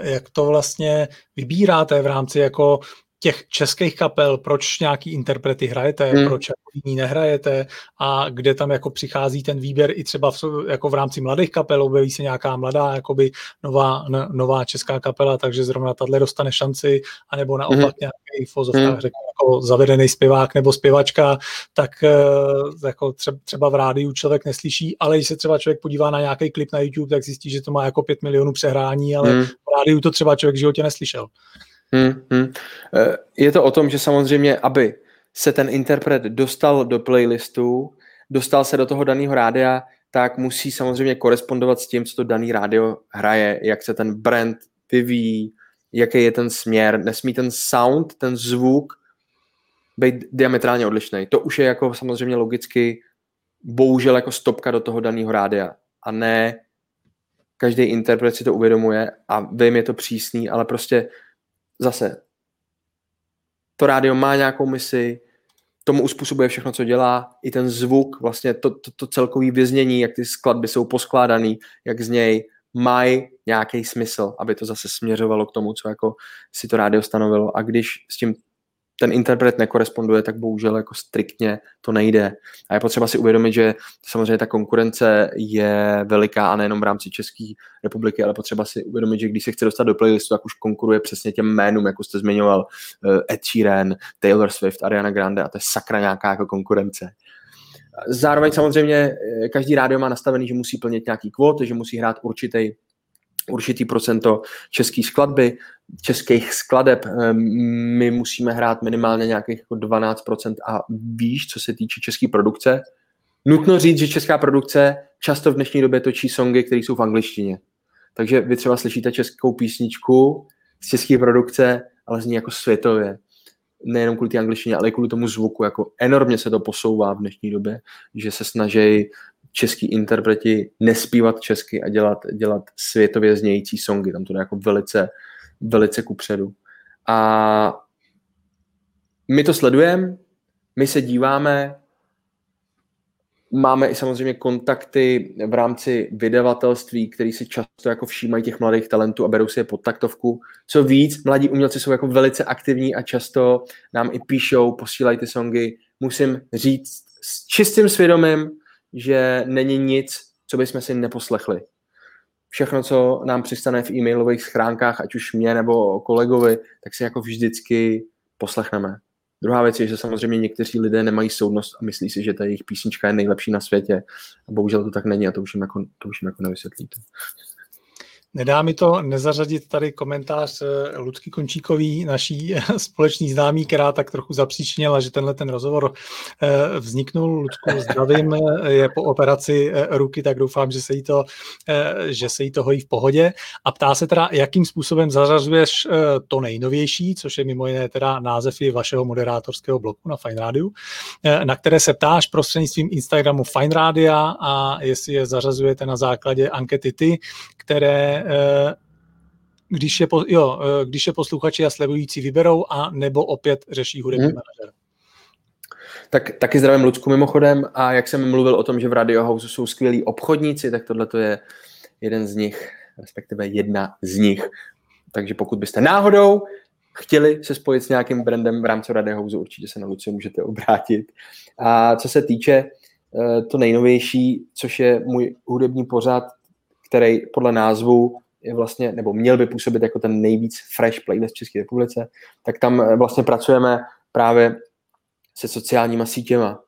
jak to vlastně vybíráte v rámci jako těch českých kapel, proč nějaký interprety hrajete, hmm. proč jako jiní nehrajete a kde tam jako přichází ten výběr i třeba v, jako v rámci mladých kapel, objeví se nějaká mladá, jakoby nová, n, nová česká kapela, takže zrovna tahle dostane šanci, anebo naopak hmm. nějaký v hmm. řekl, jako zavedený zpěvák nebo zpěvačka, tak eh, jako třeba v rádiu člověk neslyší, ale když se třeba člověk podívá na nějaký klip na YouTube, tak zjistí, že to má jako 5 milionů přehrání, ale hmm. v rádiu to třeba člověk v životě neslyšel. Hmm, hmm. Je to o tom, že samozřejmě, aby se ten interpret dostal do playlistu, dostal se do toho daného rádia, tak musí samozřejmě korespondovat s tím, co to daný rádio hraje, jak se ten brand vyvíjí, jaký je ten směr. Nesmí ten sound, ten zvuk být diametrálně odlišný. To už je jako samozřejmě logicky bohužel jako stopka do toho daného rádia. A ne každý interpret si to uvědomuje a vím, je to přísný, ale prostě zase to rádio má nějakou misi, tomu uspůsobuje všechno, co dělá, i ten zvuk, vlastně to, to, to celkový věznění, jak ty skladby jsou poskládaný, jak z něj mají nějaký smysl, aby to zase směřovalo k tomu, co jako si to rádio stanovilo. A když s tím ten interpret nekoresponduje, tak bohužel jako striktně to nejde. A je potřeba si uvědomit, že samozřejmě ta konkurence je veliká a nejenom v rámci České republiky, ale potřeba si uvědomit, že když se chce dostat do playlistu, tak už konkuruje přesně těm jménům, jako jste zmiňoval, eh, Ed Sheeran, Taylor Swift, Ariana Grande a to je sakra nějaká jako konkurence. Zároveň samozřejmě eh, každý rádio má nastavený, že musí plnit nějaký kvóty, že musí hrát určitý určitý procento české skladby, českých skladeb. Ehm, my musíme hrát minimálně nějakých jako 12% a výš, co se týče české produkce. Nutno říct, že česká produkce často v dnešní době točí songy, které jsou v angličtině. Takže vy třeba slyšíte českou písničku z české produkce, ale zní jako světově. Nejenom kvůli té angličtině, ale i kvůli tomu zvuku. Jako enormně se to posouvá v dnešní době, že se snaží český interpreti nespívat česky a dělat, dělat světově znějící songy. Tam to jde jako velice, velice kupředu. A my to sledujeme, my se díváme, máme i samozřejmě kontakty v rámci vydavatelství, který si často jako všímají těch mladých talentů a berou si je pod taktovku. Co víc, mladí umělci jsou jako velice aktivní a často nám i píšou, posílají ty songy. Musím říct s čistým svědomím, že není nic, co bychom si neposlechli. všechno, co nám přistane v e-mailových schránkách, ať už mě nebo kolegovi, tak si jako vždycky poslechneme. Druhá věc je, že samozřejmě někteří lidé nemají soudnost a myslí si, že ta jejich písnička je nejlepší na světě. A bohužel to tak není a to už jim jako, to už jim jako nevysvětlíte. Nedá mi to nezařadit tady komentář eh, Ludsky Končíkový, naší společní známí, která tak trochu zapříčnila, že tenhle ten rozhovor eh, vzniknul. Ludsku zdravím, eh, je po operaci ruky, tak doufám, že se jí to, že se jí to hojí v pohodě. A ptá se teda, jakým způsobem zařazuješ to nejnovější, což je mimo jiné teda název i vašeho moderátorského bloku na Fine Radio, na které se ptáš prostřednictvím Instagramu Fine Radio a jestli je zařazujete na základě ankety ty, které Eh, když je, jo, eh, když je posluchači a sledující vyberou a nebo opět řeší hudební hmm. manažer. Tak, taky zdravím Lucku mimochodem a jak jsem mluvil o tom, že v Radio House jsou skvělí obchodníci, tak tohle to je jeden z nich, respektive jedna z nich. Takže pokud byste náhodou chtěli se spojit s nějakým brandem v rámci Radio House, určitě se na Luci můžete obrátit. A co se týče eh, to nejnovější, což je můj hudební pořad, který podle názvu je vlastně, nebo měl by působit jako ten nejvíc fresh playlist v České republice, tak tam eh, vlastně pracujeme právě se sociálníma sítěma.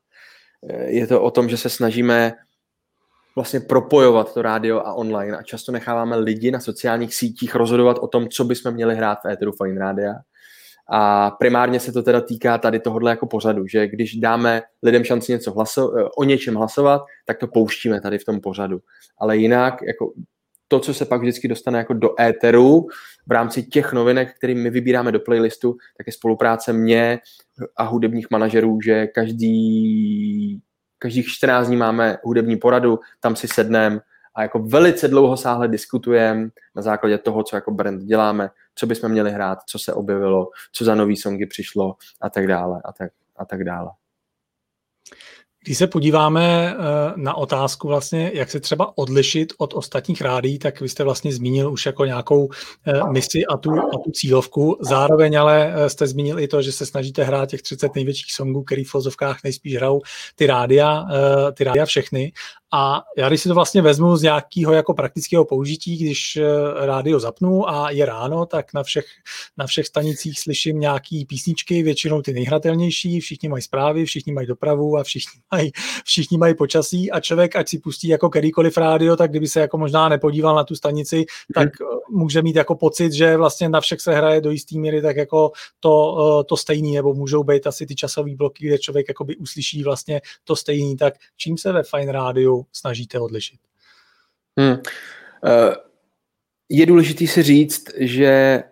Eh, je to o tom, že se snažíme vlastně propojovat to rádio a online a často necháváme lidi na sociálních sítích rozhodovat o tom, co bychom měli hrát v éteru Fine Rádia. A primárně se to teda týká tady tohohle jako pořadu, že když dáme lidem šanci něco hlaso- eh, o něčem hlasovat, tak to pouštíme tady v tom pořadu. Ale jinak jako to, co se pak vždycky dostane jako do éteru v rámci těch novinek, které my vybíráme do playlistu, tak je spolupráce mě a hudebních manažerů, že každý, každých 14 dní máme hudební poradu, tam si sedneme a jako velice dlouho sáhle diskutujeme na základě toho, co jako brand děláme, co bychom měli hrát, co se objevilo, co za nový songy přišlo a tak dále a tak, a tak dále. Když se podíváme eh, na otázku vlastně, jak se třeba odlišit od ostatních rádí, tak vy jste vlastně zmínil už jako nějakou eh, misi a tu, a tu cílovku. Zároveň ale eh, jste zmínil i to, že se snažíte hrát těch 30 největších songů, který v filozofkách nejspíš hrajou ty rádia, ty rádia všechny. A já když si to vlastně vezmu z nějakého jako praktického použití, když eh, rádio zapnu a je ráno, tak na všech, na všech stanicích slyším nějaký písničky, většinou ty nejhratelnější, všichni mají zprávy, všichni mají dopravu a všichni mají, všichni mají počasí a člověk, ať si pustí jako kterýkoliv rádio, tak kdyby se jako možná nepodíval na tu stanici, tak mm. může mít jako pocit, že vlastně na všech se hraje do jisté míry tak jako to, eh, to stejný, nebo můžou být asi ty časové bloky, kde člověk jakoby uslyší vlastně to stejný, tak čím se ve Fine Rádiu snažíte odlišit? Hmm. Uh, je důležité si říct, že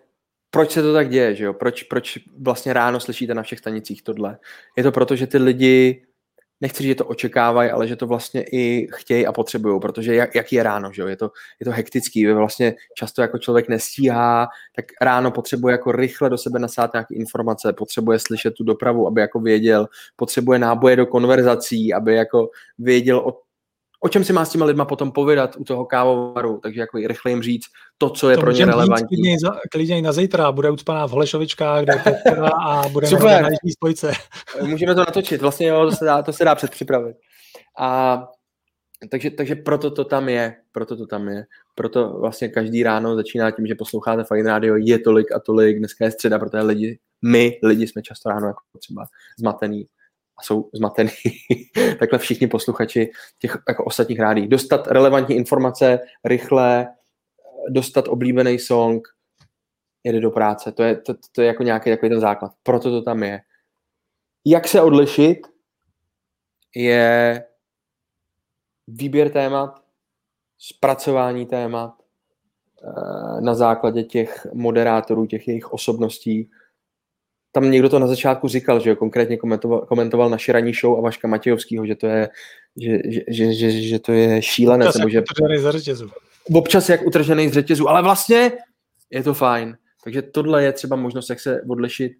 proč se to tak děje, že jo? Proč, proč vlastně ráno slyšíte na všech stanicích tohle? Je to proto, že ty lidi, nechci že to očekávají, ale že to vlastně i chtějí a potřebují, protože jak, jak je ráno, že jo? Je to, je to hektický, vy vlastně často jako člověk nestíhá, tak ráno potřebuje jako rychle do sebe nasát nějaké informace, potřebuje slyšet tu dopravu, aby jako věděl, potřebuje náboje do konverzací, aby jako věděl o o čem si má s těma lidma potom povědat u toho kávovaru, takže jako i rychle jim říct to, co je to pro ně relevantní. Klidně na zítra, bude ucpaná v Holešovičkách, kde a bude na spojce. Můžeme to natočit, vlastně jo, to se dá, to se dá předpřipravit. A takže, takže proto to tam je, proto to tam je. Proto vlastně každý ráno začíná tím, že posloucháte Fine Radio, je tolik a tolik, dneska je středa, protože lidi, my lidi jsme často ráno jako třeba zmatený jsou zmatený takhle všichni posluchači těch jako ostatních rádí. Dostat relevantní informace rychle, dostat oblíbený song, jede do práce. To je, to, to je jako nějaký takový ten základ. Proto to tam je. Jak se odlišit, je výběr témat, zpracování témat eh, na základě těch moderátorů, těch jejich osobností, tam někdo to na začátku říkal, že jo, konkrétně komentoval, komentoval naše ranní show a Vaška Matějovskýho, že to je, že, že, že, že, že to je šílené. Občas nebo, že, utržený z řetězu. Občas jak utržený z řetězu, ale vlastně je to fajn. Takže tohle je třeba možnost, jak se odlišit,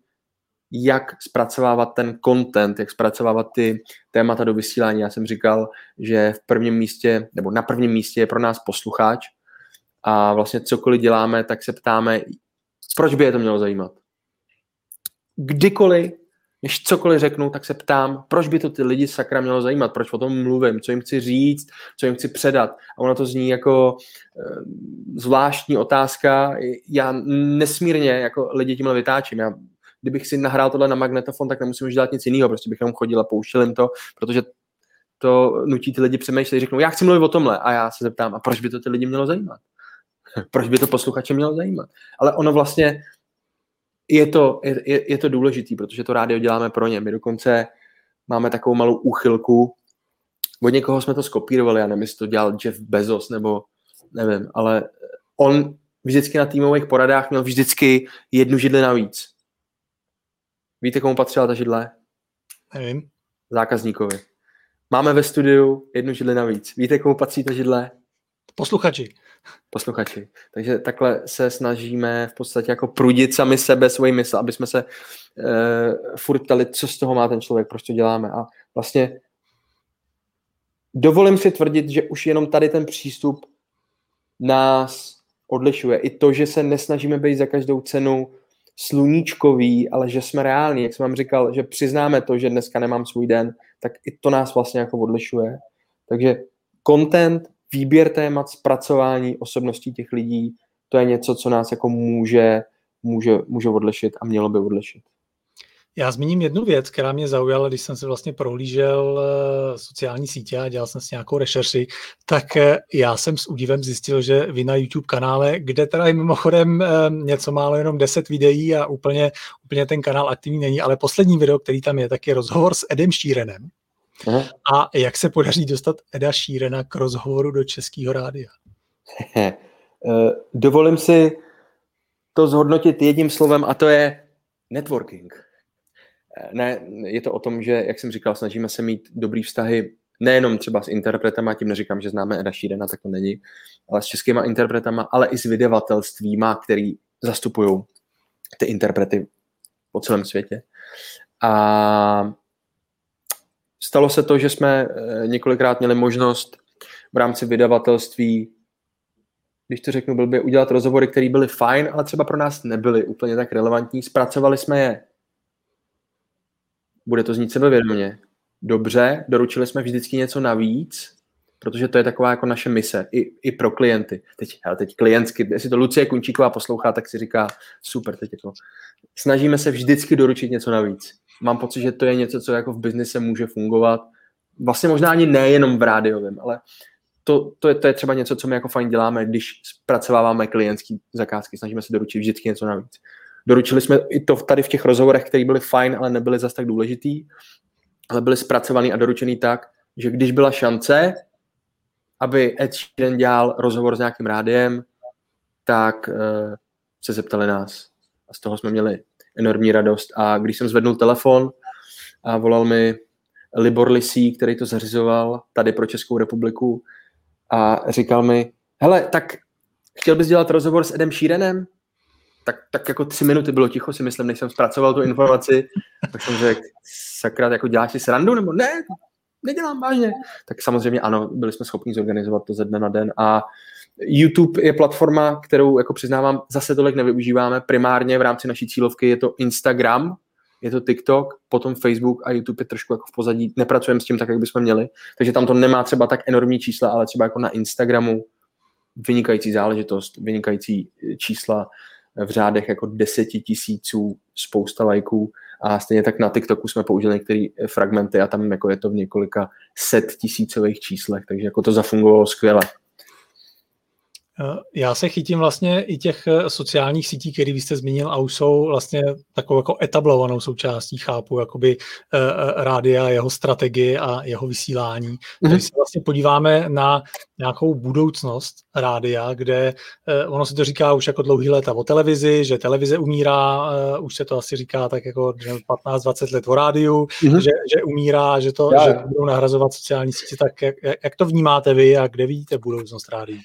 jak zpracovávat ten content, jak zpracovávat ty témata do vysílání. Já jsem říkal, že v prvním místě, nebo na prvním místě je pro nás posluchač a vlastně cokoliv děláme, tak se ptáme, proč by je to mělo zajímat kdykoliv než cokoliv řeknu, tak se ptám, proč by to ty lidi sakra mělo zajímat, proč o tom mluvím, co jim chci říct, co jim chci předat. A ono to zní jako e, zvláštní otázka. Já nesmírně jako lidi tímhle vytáčím. Já, kdybych si nahrál tohle na magnetofon, tak nemusím už dělat nic jiného, prostě bych jenom chodil a pouštěl jim to, protože to nutí ty lidi přemýšlet, řeknou, já chci mluvit o tomhle a já se zeptám, a proč by to ty lidi mělo zajímat? proč by to posluchače mělo zajímat? Ale ono vlastně je to, je, je to důležitý, protože to rádio děláme pro ně. My dokonce máme takovou malou úchylku, od někoho jsme to skopírovali, já nevím, jestli to dělal Jeff Bezos, nebo nevím, ale on vždycky na týmových poradách měl vždycky jednu židli navíc. Víte, komu patřila ta židle? Nevím. Zákazníkovi. Máme ve studiu jednu židli navíc. Víte, komu patří ta židle? Posluchači posluchači. Takže takhle se snažíme v podstatě jako prudit sami sebe, svoji mysl, aby jsme se uh, furt ptali, co z toho má ten člověk, proč to děláme. A vlastně dovolím si tvrdit, že už jenom tady ten přístup nás odlišuje. I to, že se nesnažíme být za každou cenu sluníčkový, ale že jsme reální, jak jsem vám říkal, že přiznáme to, že dneska nemám svůj den, tak i to nás vlastně jako odlišuje. Takže content výběr témat, zpracování osobností těch lidí, to je něco, co nás jako může, může, může odlišit a mělo by odlišit. Já zmíním jednu věc, která mě zaujala, když jsem se vlastně prohlížel eh, sociální sítě a dělal jsem si nějakou rešerši, tak eh, já jsem s údivem zjistil, že vy na YouTube kanále, kde teda je mimochodem eh, něco málo jenom 10 videí a úplně, úplně ten kanál aktivní není, ale poslední video, který tam je, tak je rozhovor s Edem Šírenem, Aha. A jak se podaří dostat Eda Šírena k rozhovoru do Českého rádia? Eh, dovolím si to zhodnotit jedním slovem a to je networking. Eh, ne, je to o tom, že, jak jsem říkal, snažíme se mít dobrý vztahy nejenom třeba s interpretama, tím neříkám, že známe Eda Šírena, tak to není, ale s českýma interpretama, ale i s vydavatelstvíma, který zastupují ty interprety po celém světě. A stalo se to, že jsme eh, několikrát měli možnost v rámci vydavatelství, když to řeknu blbě, udělat rozhovory, které byly fajn, ale třeba pro nás nebyly úplně tak relevantní. Zpracovali jsme je. Bude to znít sebevědomě. Dobře, doručili jsme vždycky něco navíc, protože to je taková jako naše mise, i, i pro klienty. Teď, hele, teď klientsky, jestli to Lucie Kunčíková poslouchá, tak si říká, super, teď jako, snažíme se vždycky doručit něco navíc mám pocit, že to je něco, co jako v biznise může fungovat. Vlastně možná ani nejenom v rádiovém, ale to, to, je, to je třeba něco, co my jako fajn děláme, když zpracováváme klientské zakázky, snažíme se doručit vždycky něco navíc. Doručili jsme i to tady v těch rozhovorech, které byly fajn, ale nebyly zas tak důležitý, ale byly zpracovaný a doručený tak, že když byla šance, aby Ed Sheeran dělal rozhovor s nějakým rádiem, tak uh, se zeptali nás. A z toho jsme měli enormní radost. A když jsem zvednul telefon a volal mi Libor Lisí, který to zařizoval tady pro Českou republiku a říkal mi, hele, tak chtěl bys dělat rozhovor s Edem Šírenem? Tak, tak jako tři minuty bylo ticho, si myslím, než jsem zpracoval tu informaci. Tak jsem řekl, sakra, jako děláš si srandu? Nebo ne, nedělám vážně. Tak samozřejmě ano, byli jsme schopni zorganizovat to ze dne na den a YouTube je platforma, kterou jako přiznávám, zase tolik nevyužíváme. Primárně v rámci naší cílovky je to Instagram, je to TikTok, potom Facebook a YouTube je trošku jako v pozadí. Nepracujeme s tím tak, jak bychom měli. Takže tam to nemá třeba tak enormní čísla, ale třeba jako na Instagramu vynikající záležitost, vynikající čísla v řádech jako deseti tisíců, spousta lajků a stejně tak na TikToku jsme použili některé fragmenty a tam jako je to v několika set tisícových číslech, takže jako to zafungovalo skvěle. Já se chytím vlastně i těch eh, sociálních sítí, které vy jste zmínil a už jsou vlastně takovou jako etablovanou součástí, chápu, jakoby uh, rádia, jeho strategii a jeho vysílání. Mm-hmm. Když se vlastně podíváme na nějakou budoucnost rádia, kde uh, ono se to říká už jako dlouhý léta o televizi, že televize umírá, uh, už se to asi říká tak jako 15-20 let o rádiu, mm-hmm. že, že umírá, že to Já. že budou nahrazovat sociální sítě, tak jak, jak to vnímáte vy a kde vidíte budoucnost rádií?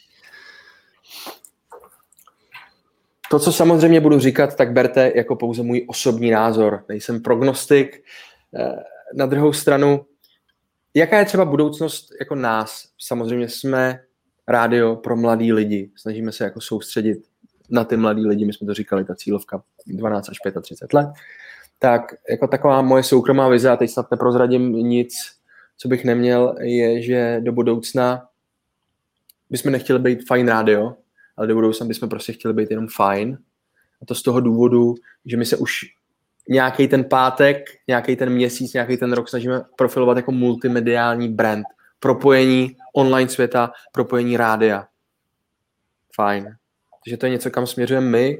To, co samozřejmě budu říkat, tak berte jako pouze můj osobní názor. Nejsem prognostik. Eh, na druhou stranu, jaká je třeba budoucnost jako nás? Samozřejmě jsme rádio pro mladý lidi. Snažíme se jako soustředit na ty mladý lidi. My jsme to říkali, ta cílovka 12 až 35 let. tak jako taková moje soukromá vize, a teď snad neprozradím nic, co bych neměl, je, že do budoucna bychom nechtěli být fajn rádio, ale do budoucna bychom prostě chtěli být jenom fajn. A to z toho důvodu, že my se už nějaký ten pátek, nějaký ten měsíc, nějaký ten rok snažíme profilovat jako multimediální brand. Propojení online světa, propojení rádia. Fajn. Takže to je něco, kam směřujeme my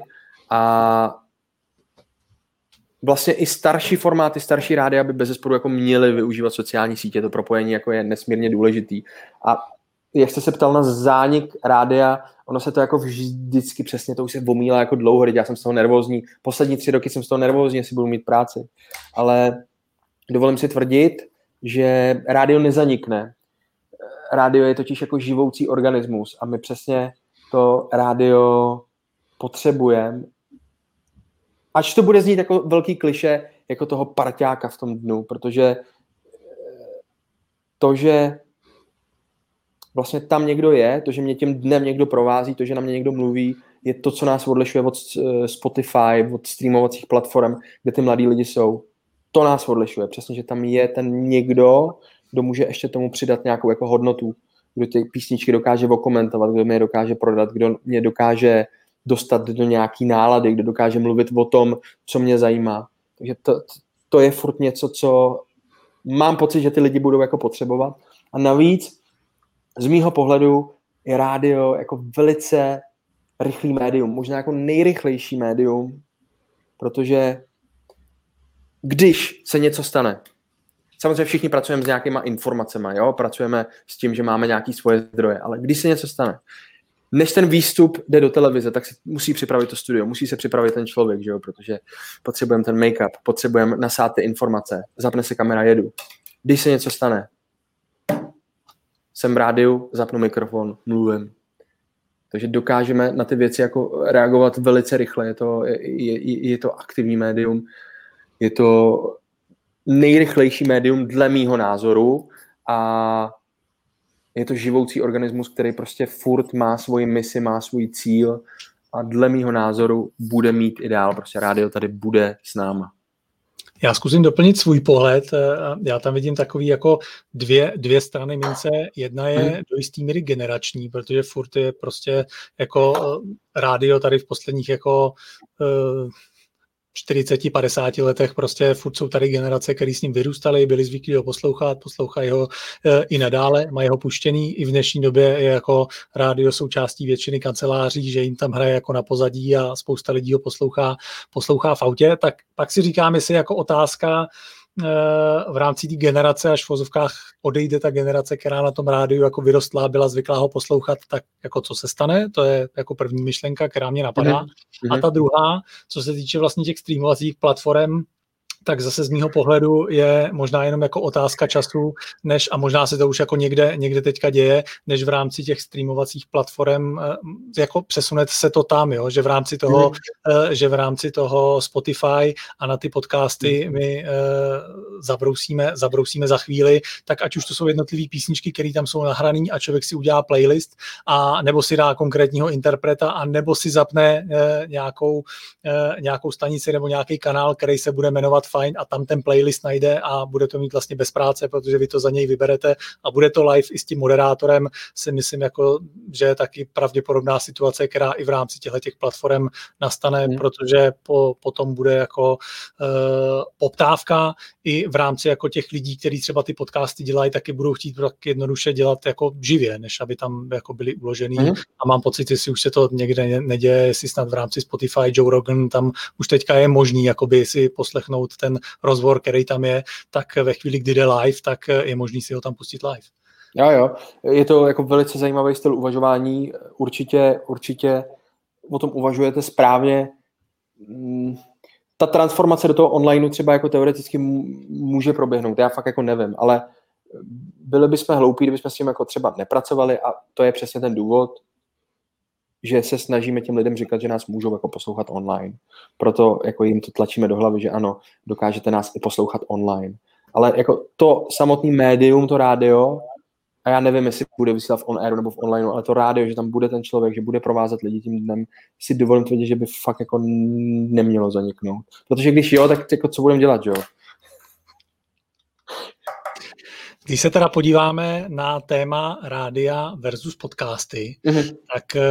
a vlastně i starší formáty, starší rádia by bez zesporu jako měly využívat sociální sítě, to propojení jako je nesmírně důležitý. A jak jste se ptal na zánik rádia, ono se to jako vždycky přesně, to už se omílá jako dlouho, já jsem z toho nervózní, poslední tři roky jsem z toho nervózní, jestli budu mít práci, ale dovolím si tvrdit, že rádio nezanikne. Rádio je totiž jako živoucí organismus a my přesně to rádio potřebujeme. Ač to bude znít jako velký kliše, jako toho parťáka v tom dnu, protože to, že vlastně tam někdo je, to, že mě tím dnem někdo provází, to, že na mě někdo mluví, je to, co nás odlišuje od eh, Spotify, od streamovacích platform, kde ty mladí lidi jsou. To nás odlišuje. Přesně, že tam je ten někdo, kdo může ještě tomu přidat nějakou jako hodnotu, kdo ty písničky dokáže okomentovat, kdo mě dokáže prodat, kdo mě dokáže dostat do nějaký nálady, kdo dokáže mluvit o tom, co mě zajímá. Takže to, to je furt něco, co mám pocit, že ty lidi budou jako potřebovat. A navíc z mýho pohledu je rádio jako velice rychlý médium, možná jako nejrychlejší médium, protože když se něco stane, samozřejmě všichni pracujeme s nějakýma informacemi, jo? pracujeme s tím, že máme nějaké svoje zdroje, ale když se něco stane, než ten výstup jde do televize, tak se musí připravit to studio, musí se připravit ten člověk, že jo? protože potřebujeme ten make-up, potřebujeme nasát ty informace, zapne se kamera, jedu. Když se něco stane, jsem v rádiu, zapnu mikrofon, mluvím. Takže dokážeme na ty věci jako reagovat velice rychle. Je to, je, je, to aktivní médium, je to nejrychlejší médium dle mýho názoru a je to živoucí organismus, který prostě furt má svoji misi, má svůj cíl a dle mýho názoru bude mít ideál. Prostě rádio tady bude s náma. Já zkusím doplnit svůj pohled. Eh, já tam vidím takový jako dvě, dvě strany mince. Jedna je mhm. do jistý míry generační, protože furt je prostě jako eh, rádio tady v posledních jako eh, 40-50 letech prostě furt jsou tady generace, které s ním vyrůstaly, byli zvyklí ho poslouchat, poslouchají ho e, i nadále, mají ho puštěný. I v dnešní době je jako rádio součástí většiny kanceláří, že jim tam hraje jako na pozadí a spousta lidí ho poslouchá, poslouchá v autě. Tak pak si říkám, jestli jako otázka, v rámci té generace, až v vozovkách odejde ta generace, která na tom rádiu jako vyrostla, byla zvyklá ho poslouchat, tak jako co se stane, to je jako první myšlenka, která mě napadá. Mm-hmm. A ta druhá, co se týče vlastně těch streamovacích platform, tak zase z mýho pohledu je možná jenom jako otázka času, než, a možná se to už jako někde, někde teďka děje, než v rámci těch streamovacích platform eh, jako přesunet se to tam, jo? že v rámci toho, mm. že v rámci toho Spotify a na ty podcasty mm. my uh, zabrousíme, zabrousíme za chvíli, tak ať už to jsou jednotlivé písničky, které tam jsou nahrané a člověk si udělá playlist a nebo si dá konkrétního interpreta a nebo si zapne nějakou, nějakou stanici nebo nějaký kanál, který se bude jmenovat fajn a tam ten playlist najde a bude to mít vlastně bez práce, protože vy to za něj vyberete a bude to live i s tím moderátorem, si myslím, jako, že je taky pravděpodobná situace, která i v rámci těchto těch platform nastane, hmm. protože po, potom bude jako uh, poptávka i v rámci jako těch lidí, kteří třeba ty podcasty dělají, taky budou chtít tak jednoduše dělat jako živě, než aby tam jako byli uložený. Hmm. A mám pocit, jestli už se to někde neděje, jestli snad v rámci Spotify, Joe Rogan, tam už teďka je možný jakoby si poslechnout ten ten rozhovor, který tam je, tak ve chvíli, kdy jde live, tak je možný si ho tam pustit live. Jo, jo. Je to jako velice zajímavý styl uvažování. Určitě, určitě o tom uvažujete správně. Mm, ta transformace do toho onlineu třeba jako teoreticky může proběhnout. Já fakt jako nevím, ale byli bychom hloupí, kdybychom s tím jako třeba nepracovali a to je přesně ten důvod, že se snažíme těm lidem říkat, že nás můžou jako poslouchat online. Proto jako jim to tlačíme do hlavy, že ano, dokážete nás i poslouchat online. Ale jako to samotný médium, to rádio, a já nevím, jestli bude vysílat v on-airu nebo v online, ale to rádio, že tam bude ten člověk, že bude provázet lidi tím dnem, si dovolím tvrdit, že by fakt jako nemělo zaniknout. Protože když jo, tak jako co budeme dělat, jo? Když se teda podíváme na téma rádia versus podcasty, mm-hmm. tak eh,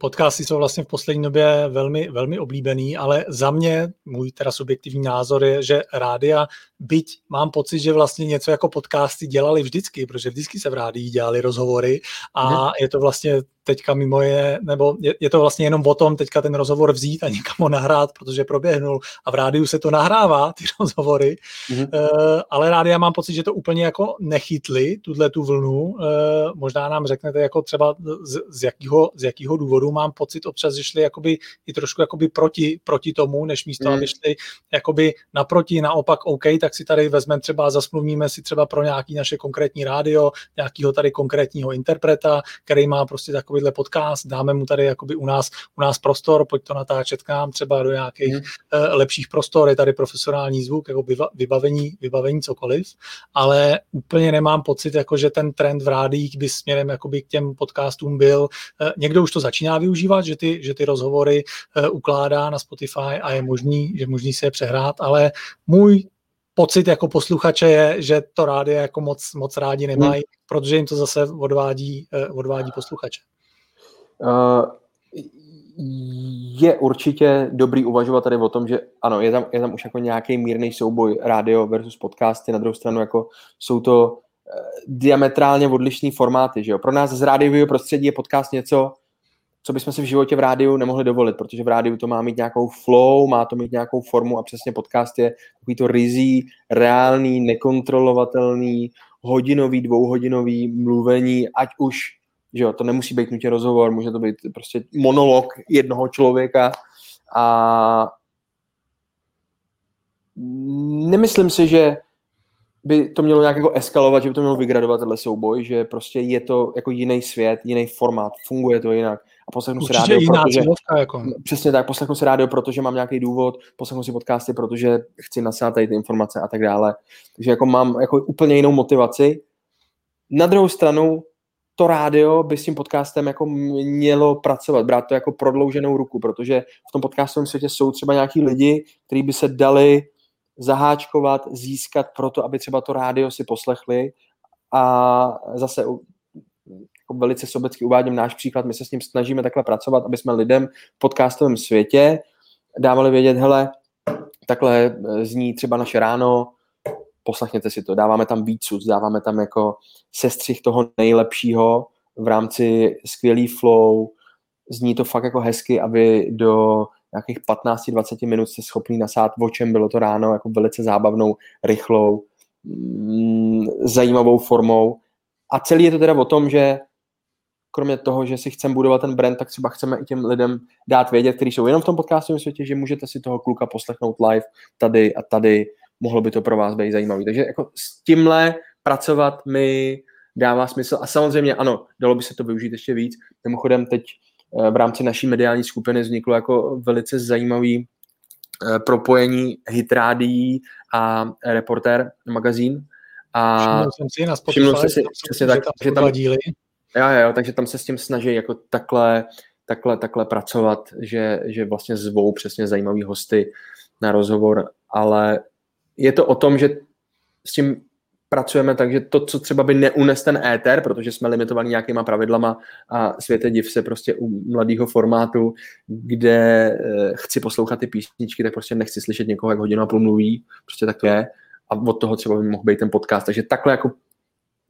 podcasty jsou vlastně v poslední době velmi, velmi oblíbený, ale za mě, můj teda subjektivní názor je, že rádia, byť mám pocit, že vlastně něco jako podcasty dělali vždycky, protože vždycky se v rádii dělali rozhovory a mm-hmm. je to vlastně teďka mimo je, nebo je, je to vlastně jenom o tom teďka ten rozhovor vzít a někam ho nahrát, protože proběhnul a v rádiu se to nahrává, ty rozhovory, mm-hmm. uh, ale rádia mám pocit, že to úplně jako nechytli, tuhle tu vlnu, uh, možná nám řeknete jako třeba z, z, jakého, z jakého důvodu mám pocit občas, že šli jakoby i trošku jakoby proti, proti tomu, než místo, mm. aby šli jakoby naproti, naopak OK, tak si tady vezmeme třeba, zasmluvníme si třeba pro nějaký naše konkrétní rádio, nějakého tady konkrétního interpreta, který má prostě takový takovýhle podcast, dáme mu tady jakoby u nás, u nás prostor, pojď to natáčet k nám třeba do nějakých mm. uh, lepších prostor, je tady profesionální zvuk, jako vybavení, vybavení cokoliv, ale úplně nemám pocit, jako že ten trend v rádích by směrem jakoby k těm podcastům byl. Uh, někdo už to začíná využívat, že ty, že ty rozhovory uh, ukládá na Spotify a je možný, že možný se je přehrát, ale můj pocit jako posluchače je, že to rádi jako moc, moc rádi nemají, hmm. protože jim to zase odvádí, odvádí posluchače. Uh, je určitě dobrý uvažovat tady o tom, že ano, je tam, je tam už jako nějaký mírný souboj rádio versus podcasty, na druhou stranu jako jsou to uh, diametrálně odlišné formáty, že jo. Pro nás z rádiového prostředí je podcast něco, co bychom si v životě v rádiu nemohli dovolit, protože v rádiu to má mít nějakou flow, má to mít nějakou formu a přesně podcast je takový to rizí, reálný, nekontrolovatelný, hodinový, dvouhodinový mluvení, ať už že jo, to nemusí být nutně rozhovor, může to být prostě monolog jednoho člověka a nemyslím si, že by to mělo nějak jako eskalovat, že by to mělo vygradovat tenhle souboj, že prostě je to jako jiný svět, jiný formát, funguje to jinak. A poslechnu si rádio, jiná protože, jako. přesně tak, poslechnu si rádio, protože mám nějaký důvod, poslechnu si podcasty, protože chci nasát tady ty informace a tak dále. Takže jako mám jako úplně jinou motivaci. Na druhou stranu to rádio by s tím podcastem jako mělo pracovat, brát to jako prodlouženou ruku, protože v tom podcastovém světě jsou třeba nějaký lidi, kteří by se dali zaháčkovat, získat proto, aby třeba to rádio si poslechli. A zase jako velice sobecky uvádím náš příklad, my se s ním snažíme takhle pracovat, aby jsme lidem v podcastovém světě dávali vědět, hele, takhle zní třeba naše ráno, poslechněte si to, dáváme tam výcud, dáváme tam jako sestřih toho nejlepšího v rámci skvělý flow, zní to fakt jako hezky, aby do nějakých 15-20 minut jste schopný nasát, o čem bylo to ráno, jako velice zábavnou, rychlou, mm, zajímavou formou. A celý je to teda o tom, že kromě toho, že si chceme budovat ten brand, tak třeba chceme i těm lidem dát vědět, kteří jsou jenom v tom podcastovém světě, že můžete si toho kluka poslechnout live tady a tady, mohlo by to pro vás být zajímavé. Takže jako s tímhle pracovat mi dává smysl. A samozřejmě ano, dalo by se to využít ještě víc. Mimochodem teď eh, v rámci naší mediální skupiny vzniklo jako velice zajímavý eh, propojení Hitrádií a Reporter magazín. A všimnul jsem si na Spotify, si, přesně tak, že tam, díly. Jo, jo, takže tam se s tím snaží jako takhle, takhle, takhle pracovat, že, že vlastně zvou přesně zajímavý hosty na rozhovor, ale je to o tom, že s tím pracujeme tak, že to, co třeba by neunes ten éter, protože jsme limitovaní nějakýma pravidlama a světe div se prostě u mladého formátu, kde eh, chci poslouchat ty písničky, tak prostě nechci slyšet někoho, jak hodinu a půl mluví, prostě tak to je. A od toho třeba by mohl být ten podcast. Takže takhle jako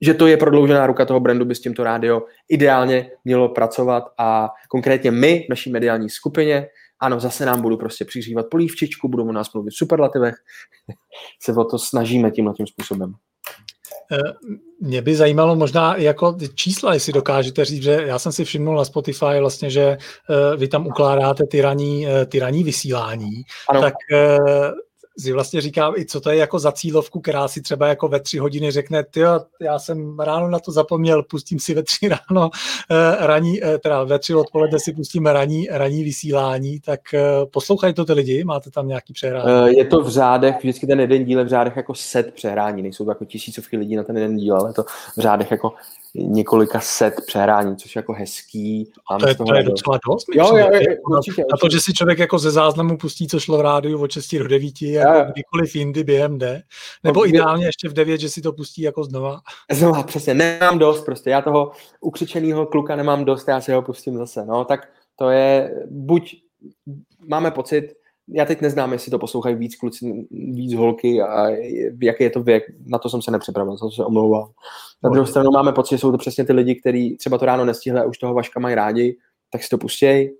že to je prodloužená ruka toho brandu, by s tímto rádio ideálně mělo pracovat. A konkrétně my naší mediální skupině ano, zase nám budou prostě přiřívat polívčičku, budou o nás mluvit v superlativech. Se o to snažíme tímhle tím způsobem. Eh, mě by zajímalo možná jako čísla, jestli dokážete říct, že já jsem si všimnul na Spotify vlastně, že eh, vy tam ukládáte ty raní, eh, ty raní vysílání, ano. tak si vlastně říkám, i co to je jako za cílovku, která si třeba jako ve tři hodiny řekne, ty já jsem ráno na to zapomněl, pustím si ve tři ráno eh, raní, eh, teda ve tři odpoledne si pustím raní, raní vysílání, tak eh, poslouchají to ty lidi, máte tam nějaký přehrání? Je to v řádech, vždycky ten jeden díl je v řádech jako set přehrání, nejsou to jako tisícovky lidí na ten jeden díl, ale je to v řádech jako několika set přehrání, což je jako hezký. Mám to je, to je docela dost. Jo, jo, jo, určitě, A to, že si člověk jako ze záznamu pustí, co šlo v rádiu od 6 do 9, jako kdykoliv jindy během jde. Nebo no, ideálně ještě v 9, že si to pustí jako znova. Znova, přesně. Nemám dost prostě. Já toho ukřičeného kluka nemám dost, já si ho pustím zase. No, tak to je, buď máme pocit, já teď neznám, jestli to poslouchají víc kluci, víc holky a jaký je to věk, na to jsem se nepřipravil, to se omlouvám. Na druhou stranu máme pocit, že jsou to přesně ty lidi, kteří třeba to ráno nestihli a už toho Vaška mají rádi, tak si to pustěj,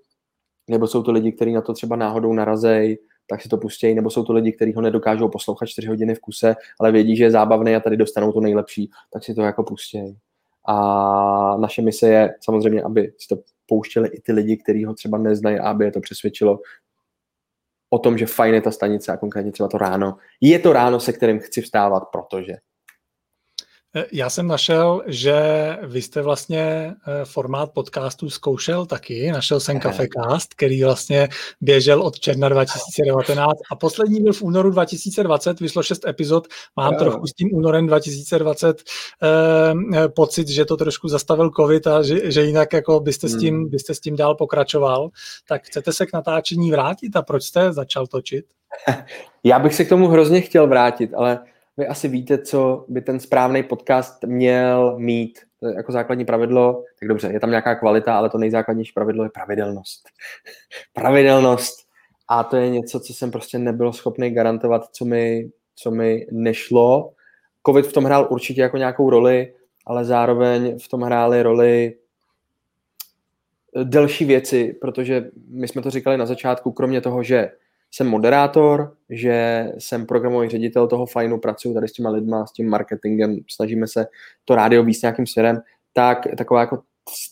nebo jsou to lidi, kteří na to třeba náhodou narazej, tak si to pustějí, nebo jsou to lidi, kteří ho nedokážou poslouchat 4 hodiny v kuse, ale vědí, že je zábavný a tady dostanou to nejlepší, tak si to jako pustějí. A naše mise je samozřejmě, aby si to pouštěli i ty lidi, kteří ho třeba neznají, aby je to přesvědčilo, o tom, že fajn je ta stanice a konkrétně třeba to ráno. Je to ráno, se kterým chci vstávat, protože. Eh, já jsem našel, že vy jste vlastně eh, formát podcastu zkoušel taky. Našel jsem Cafecast, který vlastně běžel od června 2019 a poslední byl v únoru 2020, vyšlo šest epizod. Mám jo. trochu s tím únorem 2020 eh, pocit, že to trošku zastavil covid a že, že jinak jako byste s, tím, hmm. byste s tím dál pokračoval. Tak chcete se k natáčení vrátit a proč jste začal točit? Já bych se k tomu hrozně chtěl vrátit, ale vy asi víte, co by ten správný podcast měl mít. Jako základní pravidlo, tak dobře, je tam nějaká kvalita, ale to nejzákladnější pravidlo je pravidelnost. pravidelnost. A to je něco, co jsem prostě nebyl schopný garantovat, co mi, co mi nešlo. Covid v tom hrál určitě jako nějakou roli, ale zároveň v tom hrály roli delší věci, protože my jsme to říkali na začátku, kromě toho, že jsem moderátor, že jsem programový ředitel toho fajnu, pracuji tady s těma lidma, s tím marketingem, snažíme se to rádio víc nějakým směrem, tak taková jako,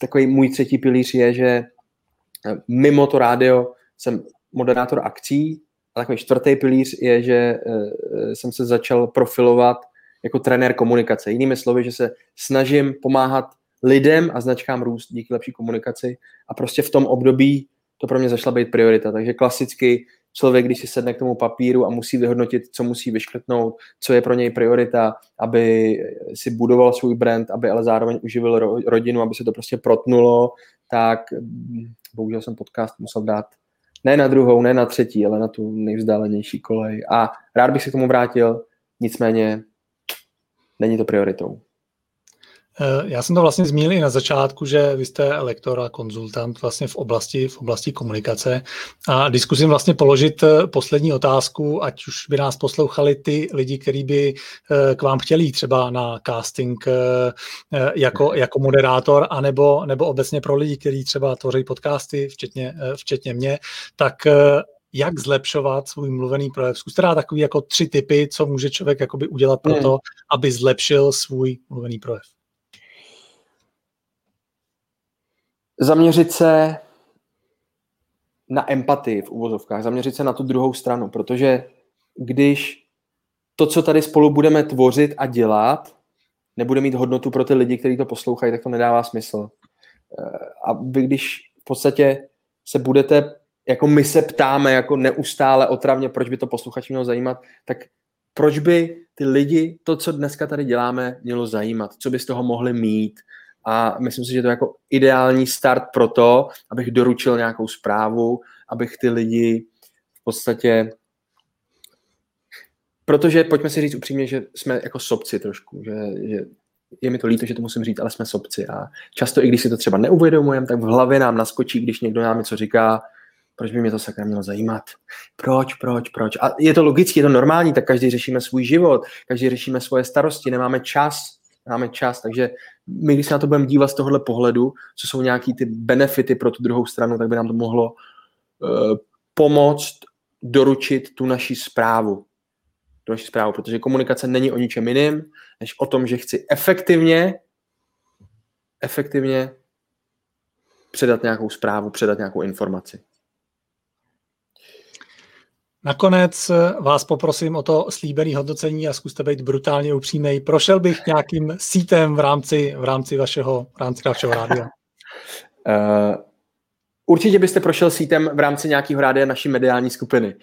takový můj třetí pilíř je, že eh, mimo to rádio jsem moderátor akcí a takový čtvrtý pilíř je, že eh, jsem se začal profilovat jako trenér komunikace. Jinými slovy, že se snažím pomáhat lidem a značkám růst díky lepší komunikaci a prostě v tom období to pro mě začala být priorita. Takže klasicky člověk, když si sedne k tomu papíru a musí vyhodnotit, co musí vyškrtnout, co je pro něj priorita, aby si budoval svůj brand, aby ale zároveň uživil ro- rodinu, aby se to prostě protnulo, tak mm, bohužel jsem podcast musel dát ne na druhou, ne na třetí, ale na tu nejvzdálenější kolej. A rád bych se k tomu vrátil, nicméně není to prioritou. Eh, já jsem to vlastně zmínil i na začátku, že vy jste lektor a konzultant vlastně v oblasti, v oblasti komunikace a diskusím vlastně položit eh, poslední otázku, ať už by nás poslouchali ty lidi, kteří by eh, k vám chtěli třeba na casting jako, jako moderátor, anebo, nebo obecně pro lidi, kteří třeba tvoří podcasty, včetně, včetně mě, tak jak zlepšovat svůj mluvený projev. Zkuste dát takový jako tři typy, co může člověk jakoby udělat pro hmm. to, aby zlepšil svůj mluvený projev. Zaměřit se na empatii v uvozovkách, zaměřit se na tu druhou stranu, protože když to, co tady spolu budeme tvořit a dělat, nebude mít hodnotu pro ty lidi, kteří to poslouchají, tak to nedává smysl. Eh, a vy, když v podstatě se budete, jako my se ptáme, jako neustále otravně, proč by to posluchač mělo zajímat, tak proč by ty lidi, to, co dneska tady děláme, mělo zajímat, co by z toho mohli mít, a myslím si, že to je jako ideální start pro to, abych doručil nějakou zprávu, abych ty lidi v podstatě protože pojďme si říct upřímně, že jsme jako sobci trošku, že, že je mi to líto, že to musím říct, ale jsme sobci a často i když si to třeba neuvědomujeme, tak v hlavě nám naskočí, když někdo nám něco říká, proč by mě to sakra mělo zajímat? Proč, proč, proč? A je to logicky, je to normální, tak každý řešíme svůj život, každý řešíme svoje starosti, nemáme čas máme čas, takže my, když se na to budeme dívat z tohohle pohledu, co jsou nějaký ty benefity pro tu druhou stranu, tak by nám to mohlo uh, pomoct doručit tu naši zprávu. Tu naši zprávu, protože komunikace není o ničem jiným, než o tom, že chci efektivně, efektivně předat nějakou zprávu, předat nějakou informaci. Nakonec eh, vás poprosím o to slíbené hodnocení a zkuste být brutálně upřímný. Prošel bych nějakým sítem v rámci, v rámci vašeho, v rámci vašeho rádia? Uh, určitě byste prošel sítem v rámci nějakého rádia naší mediální skupiny.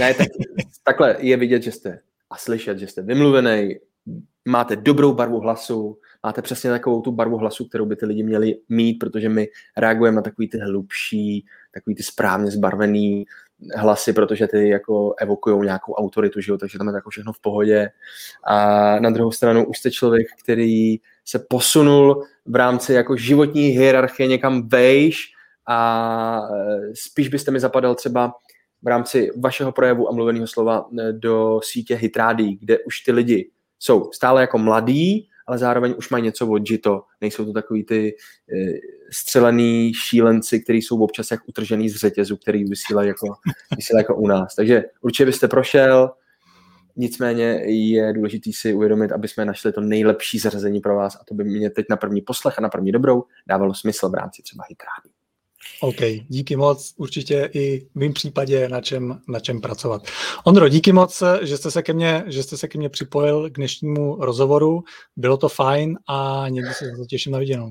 Ne, tak, takhle je vidět, že jste a slyšet, že jste vymluvený, máte dobrou barvu hlasu, máte přesně takovou tu barvu hlasu, kterou by ty lidi měli mít, protože my reagujeme na takový ty hlubší, takový ty správně zbarvený hlasy, protože ty jako evokují nějakou autoritu, že jo? takže tam je jako všechno v pohodě. A na druhou stranu už jste člověk, který se posunul v rámci jako životní hierarchie někam vejš a e, spíš byste mi zapadal třeba v rámci vašeho projevu a mluveného slova e, do sítě Hitrádí, kde už ty lidi jsou stále jako mladí, ale zároveň už mají něco odžito. Nejsou to takový ty e, střelený šílenci, kteří jsou občas jak utržený z řetězu, který vysílají jako, vysílají jako u nás. Takže určitě byste prošel, nicméně je důležité si uvědomit, aby jsme našli to nejlepší zařazení pro vás a to by mě teď na první poslech a na první dobrou dávalo smysl v rámci třeba Hitrády. OK, díky moc. Určitě i v mém případě na čem, na čem pracovat. Ondro, díky moc, že jste, se ke mně, že jste se ke mně připojil k dnešnímu rozhovoru. Bylo to fajn a někdy se těším na viděnou.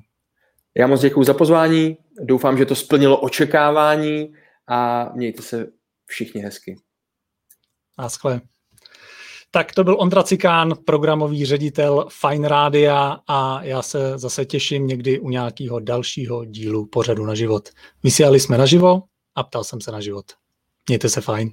Já moc děkuji za pozvání, doufám, že to splnilo očekávání a mějte se všichni hezky. Naschle. Tak to byl Ondra Cikán, programový ředitel Fine Rádia a já se zase těším někdy u nějakého dalšího dílu pořadu na život. Vysílali jsme naživo a ptal jsem se na život. Mějte se fajn.